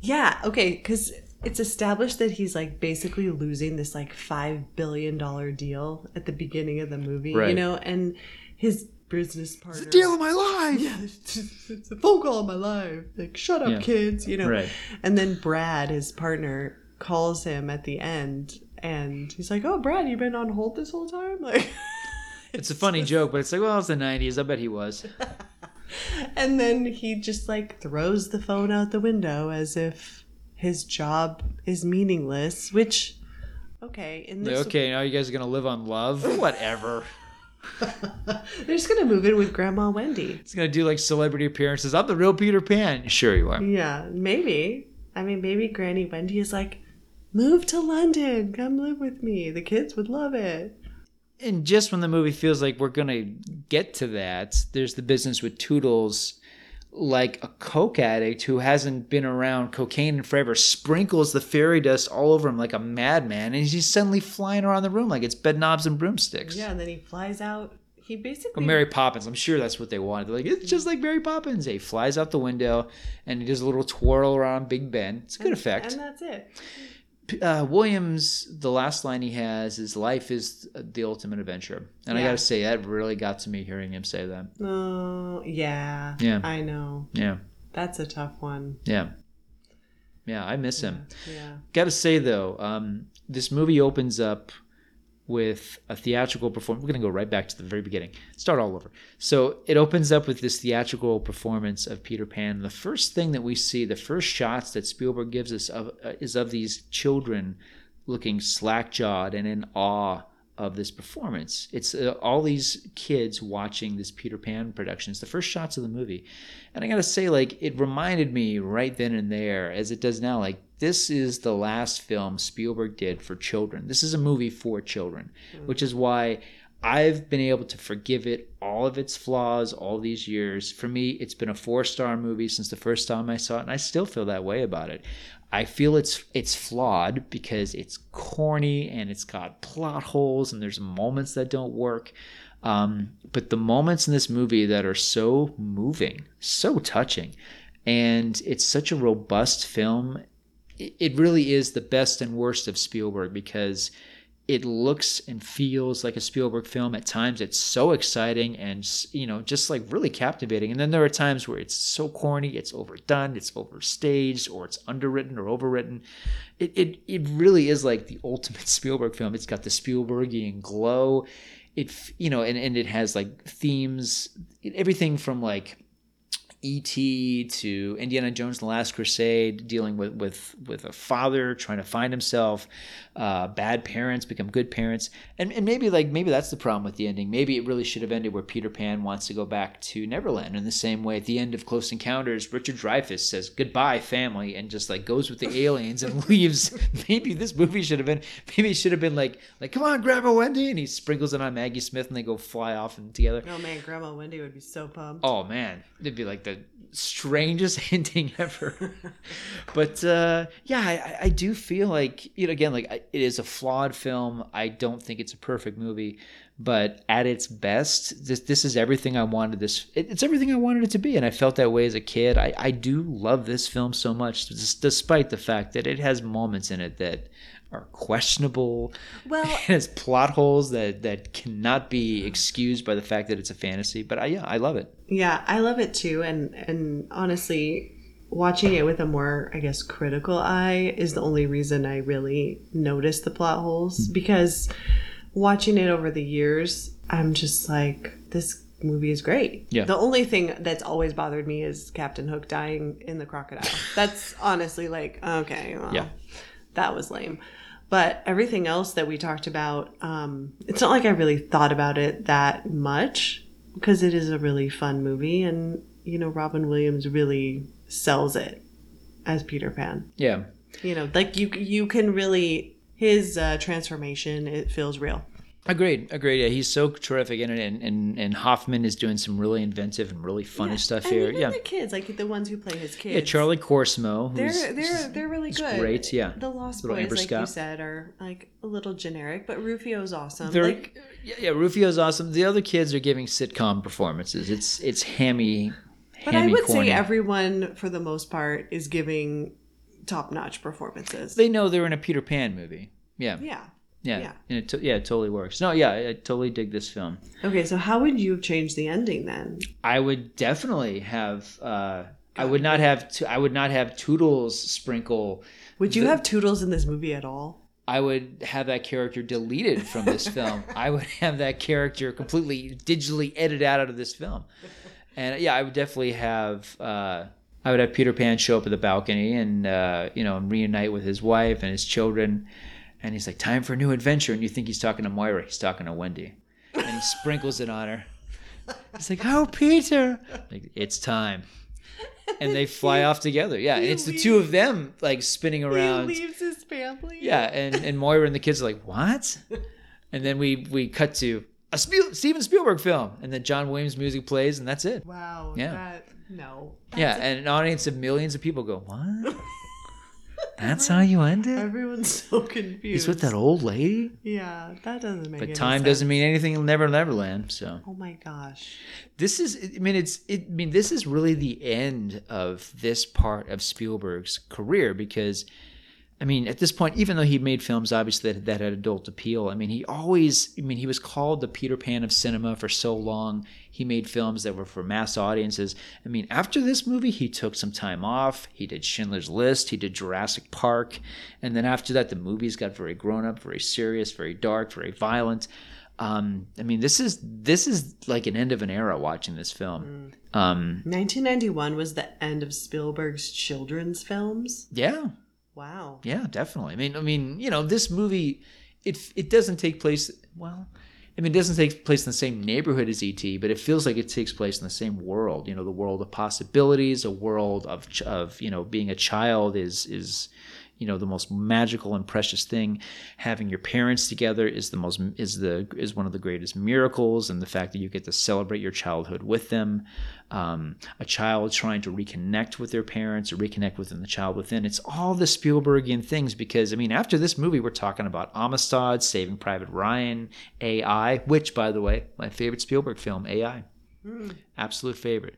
Yeah, okay, because it's established that he's like basically losing this like five billion dollar deal at the beginning of the movie, you know, and his business partner. Deal of my life. Yeah, it's a phone call of my life. Like, shut up, Yeah. kids, you know. Right. And then Brad, his partner, calls him at the end, and he's like, "Oh, Brad, you've been on hold this whole time." Like, It's a funny joke, but it's like, well, it's the '90s. I bet he was. and then he just like throws the phone out the window as if his job is meaningless. Which, okay, in this, okay, now you guys are gonna live on love. Whatever. they're just gonna move in with Grandma Wendy. It's gonna do like celebrity appearances. I'm the real Peter Pan. Sure you are. Yeah, maybe. I mean, maybe Granny Wendy is like, move to London, come live with me. The kids would love it. and just when the movie feels like we're gonna get to that, there's the business with Tootles, like a coke addict who hasn't been around cocaine in forever, sprinkles the fairy dust all over him like a madman, and he's suddenly flying around the room like it's bed knobs and broomsticks. Yeah, and then he flies out. He basically Or Mary Poppins. I'm sure that's what they wanted. They're like, it's just like Mary Poppins. He flies out the window and he does a little twirl around Big Ben. It's a good effect. and that's it. Uh, Williams, the last line he has is "Life is the ultimate adventure," and I gotta say that really got to me hearing him say that. Oh, yeah. Yeah. I know. Yeah, That's a tough one. yeah, yeah. I miss him. Yeah. Gotta say though, um, this movie opens up with a theatrical performance. We're gonna go right back to the very beginning. Start all over. So it opens up with this theatrical performance of Peter Pan. The first thing that we see, the first shots that Spielberg gives us of, uh, is of these children looking slack-jawed and in awe of this performance. It's uh, all these kids watching this Peter Pan production. It's the first shots of the movie. And I got to say like it reminded me right then and there as it does now like this is the last film Spielberg did for children. This is a movie for children, which is why I've been able to forgive it all of its flaws all these years. For me, it's been a four-star movie since the first time I saw it, and I still feel that way about it. I feel it's it's flawed because it's corny and it's got plot holes and there's moments that don't work. Um, but the moments in this movie that are so moving, so touching, and it's such a robust film, it, really is the best and worst of Spielberg because it looks and feels like a Spielberg film. At times, it's so exciting and you know just like really captivating. And then there are times where it's so corny, it's overdone, it's overstaged, or it's underwritten or overwritten. It it it really is like the ultimate Spielberg film. It's got the Spielbergian glow. It you know, and and it has like themes, everything from like E.T. to Indiana Jones and the Last Crusade, dealing with with with a father trying to find himself, uh, bad parents become good parents, and and maybe like maybe that's the problem with the ending. Maybe it really should have ended where Peter Pan wants to go back to Neverland. In the same way, at the end of Close Encounters, Richard Dreyfuss says goodbye family and just like goes with the aliens and leaves. Maybe this movie should have been maybe it should have been like like come on Grandma Wendy and he sprinkles it on Maggie Smith and they go fly off and together. Oh man, Grandma Wendy would be so pumped. Oh man, it'd be like the strangest ending ever. but uh, yeah, I, I do feel like you know again like it is a flawed film. I don't think it's a perfect movie, but at its best, this this is everything I wanted. This it, it's everything I wanted it to be, and I felt that way as a kid. I I do love this film so much, despite the fact that it has moments in it that are questionable. Well- it has plot holes that that cannot be excused by the fact that it's a fantasy. But I, yeah, I love it. Yeah, I love it too, and and honestly, watching it with a more, I guess, critical eye is the only reason I really notice the plot holes because watching it over the years, I'm just like, this movie is great. Yeah. The only thing that's always bothered me is Captain Hook dying in the crocodile. That's honestly like, okay, well, Yeah. that was lame. But everything else that we talked about, um, it's not like I really thought about it that much because it is a really fun movie, and you know, Robin Williams really sells it as Peter Pan. Yeah. You know, like you you can really his uh, transformation. It feels real. Agreed, agreed. Yeah, he's so terrific in it, and, and and Hoffman is doing some really inventive and really funny stuff and here. Yeah, the kids, like the ones who play his kids. yeah. Charlie Korsmo, They're who's they're they're really good. great, yeah. The Lost Little Boys, Amber like you Scott. said, are like a little generic, but Rufio's awesome. They're- like yeah, yeah, Rufio's awesome. The other kids are giving sitcom performances. It's it's hammy, But I would corny. say everyone, for the most part, is giving top-notch performances. they know they're in a Peter Pan movie. Yeah, yeah. Yeah, yeah. And it to- yeah, it totally works. No, yeah, I, I totally dig this film. Okay, so how would you have changed the ending then? I would definitely have. Uh, I would not have. To, I would not have Tootles sprinkle. Would you the- have Tootles in this movie at all? I would have that character deleted from this film. I would have that character completely digitally edited out of this film. And yeah, I would definitely have. Uh, I would have Peter Pan show up at the balcony and uh, you know and reunite with his wife and his children. And he's like, "Time for a new adventure." And you think he's talking to Moira. He's talking to Wendy, and he sprinkles it on her. He's like, "Oh, Peter!" Like, it's time. And they fly off together. Yeah, and it's the two of them like spinning around. He leaves his family. Yeah, and and Moira and the kids are like, "What?" And then we we cut to a Spiel- Steven Spielberg film, and then John Williams music plays, and that's it. Wow. Yeah. That, no. Yeah, and an audience of millions of people go, "What? That's how you end it? Everyone's so confused. He's with that old lady." Yeah, that doesn't make But time sense. doesn't mean anything in Never Neverland. So Oh my gosh. this is, I mean, it's, it, I mean, this is really the end of this part of Spielberg's career because. I mean, at this point, even though he made films obviously that, that had adult appeal, I mean, he always, I mean, he was called the Peter Pan of cinema for so long. He made films that were for mass audiences. I mean, after this movie, he took some time off. He did Schindler's List, he did Jurassic Park. And then after that, the movies got very grown up, very serious, very dark, very violent. Um, I mean, this is this is like an end of an era watching this film. Um, 1991 was the end of Spielberg's children's films. yeah, Wow. Yeah, definitely. I mean, I mean, you know, this movie, it it doesn't take place. Well, I mean, it doesn't take place in the same neighborhood as ET, but it feels like it takes place in the same world. You know, the world of possibilities, a world of of you know, being a child is is you know the most magical and precious thing. Having your parents together is the most is the is one of the greatest miracles and the fact that you get to celebrate your childhood with them. Um, a child trying to reconnect with their parents or reconnect within the child within it's all the spielbergian things because i mean after this movie we're talking about amistad saving private ryan ai which by the way my favorite spielberg film ai absolute favorite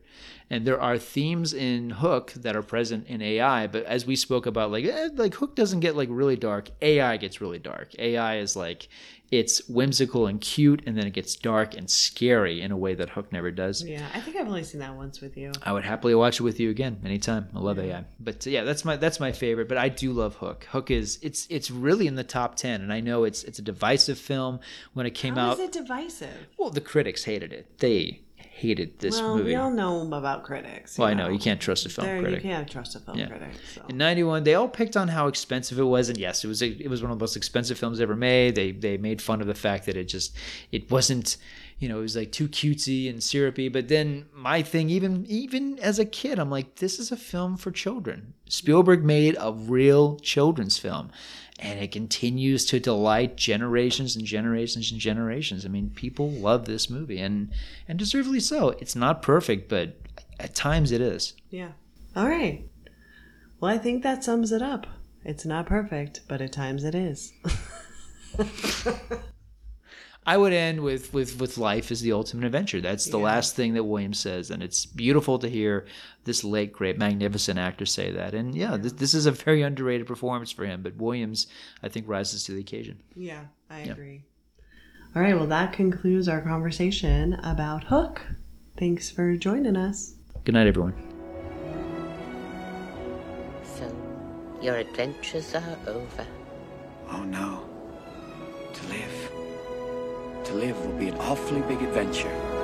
and there are themes in hook that are present in ai but as we spoke about like eh, like hook doesn't get like really dark ai gets really dark ai is like it's whimsical and cute and then it gets dark and scary in a way that hook never does Yeah, I think I've only seen that once with you. I would happily watch it with you again anytime. I love AI, but yeah, that's my that's my favorite. But I do love Hook. Hook is it's it's really in the top ten, and I know it's it's a divisive film when it came How out. is it divisive? Well, the critics hated it. They hated this well, movie. we all know about critics. well, I know you can't trust a film critic. You can't trust a film Yeah. critic. So. In '91, they all picked on how expensive it was, and yes, it was a, it was one of the most expensive films ever made. They they made fun of the fact that it just it wasn't, you know, it was like too cutesy and syrupy. But then my thing, even even as a kid, I'm like, this is a film for children. Spielberg made a real children's film, and it continues to delight generations and generations and generations. I mean, people love this movie, and and deservedly so. It's not perfect, but at times it is. Yeah. All right. Well, I think that sums it up. It's not perfect, but at times it is. I would end with with with life is the ultimate adventure. That's the Yeah. last thing that Williams says, and it's beautiful to hear this late, great, magnificent actor say that. And yeah, this, this is a very underrated performance for him. But Williams, I think, rises to the occasion. yeah, I Yeah. agree. All right. Well, that concludes our conversation about Hook. Thanks for joining us. Good night, everyone. So, your adventures are over. Oh no. To live. To live will be an awfully big adventure.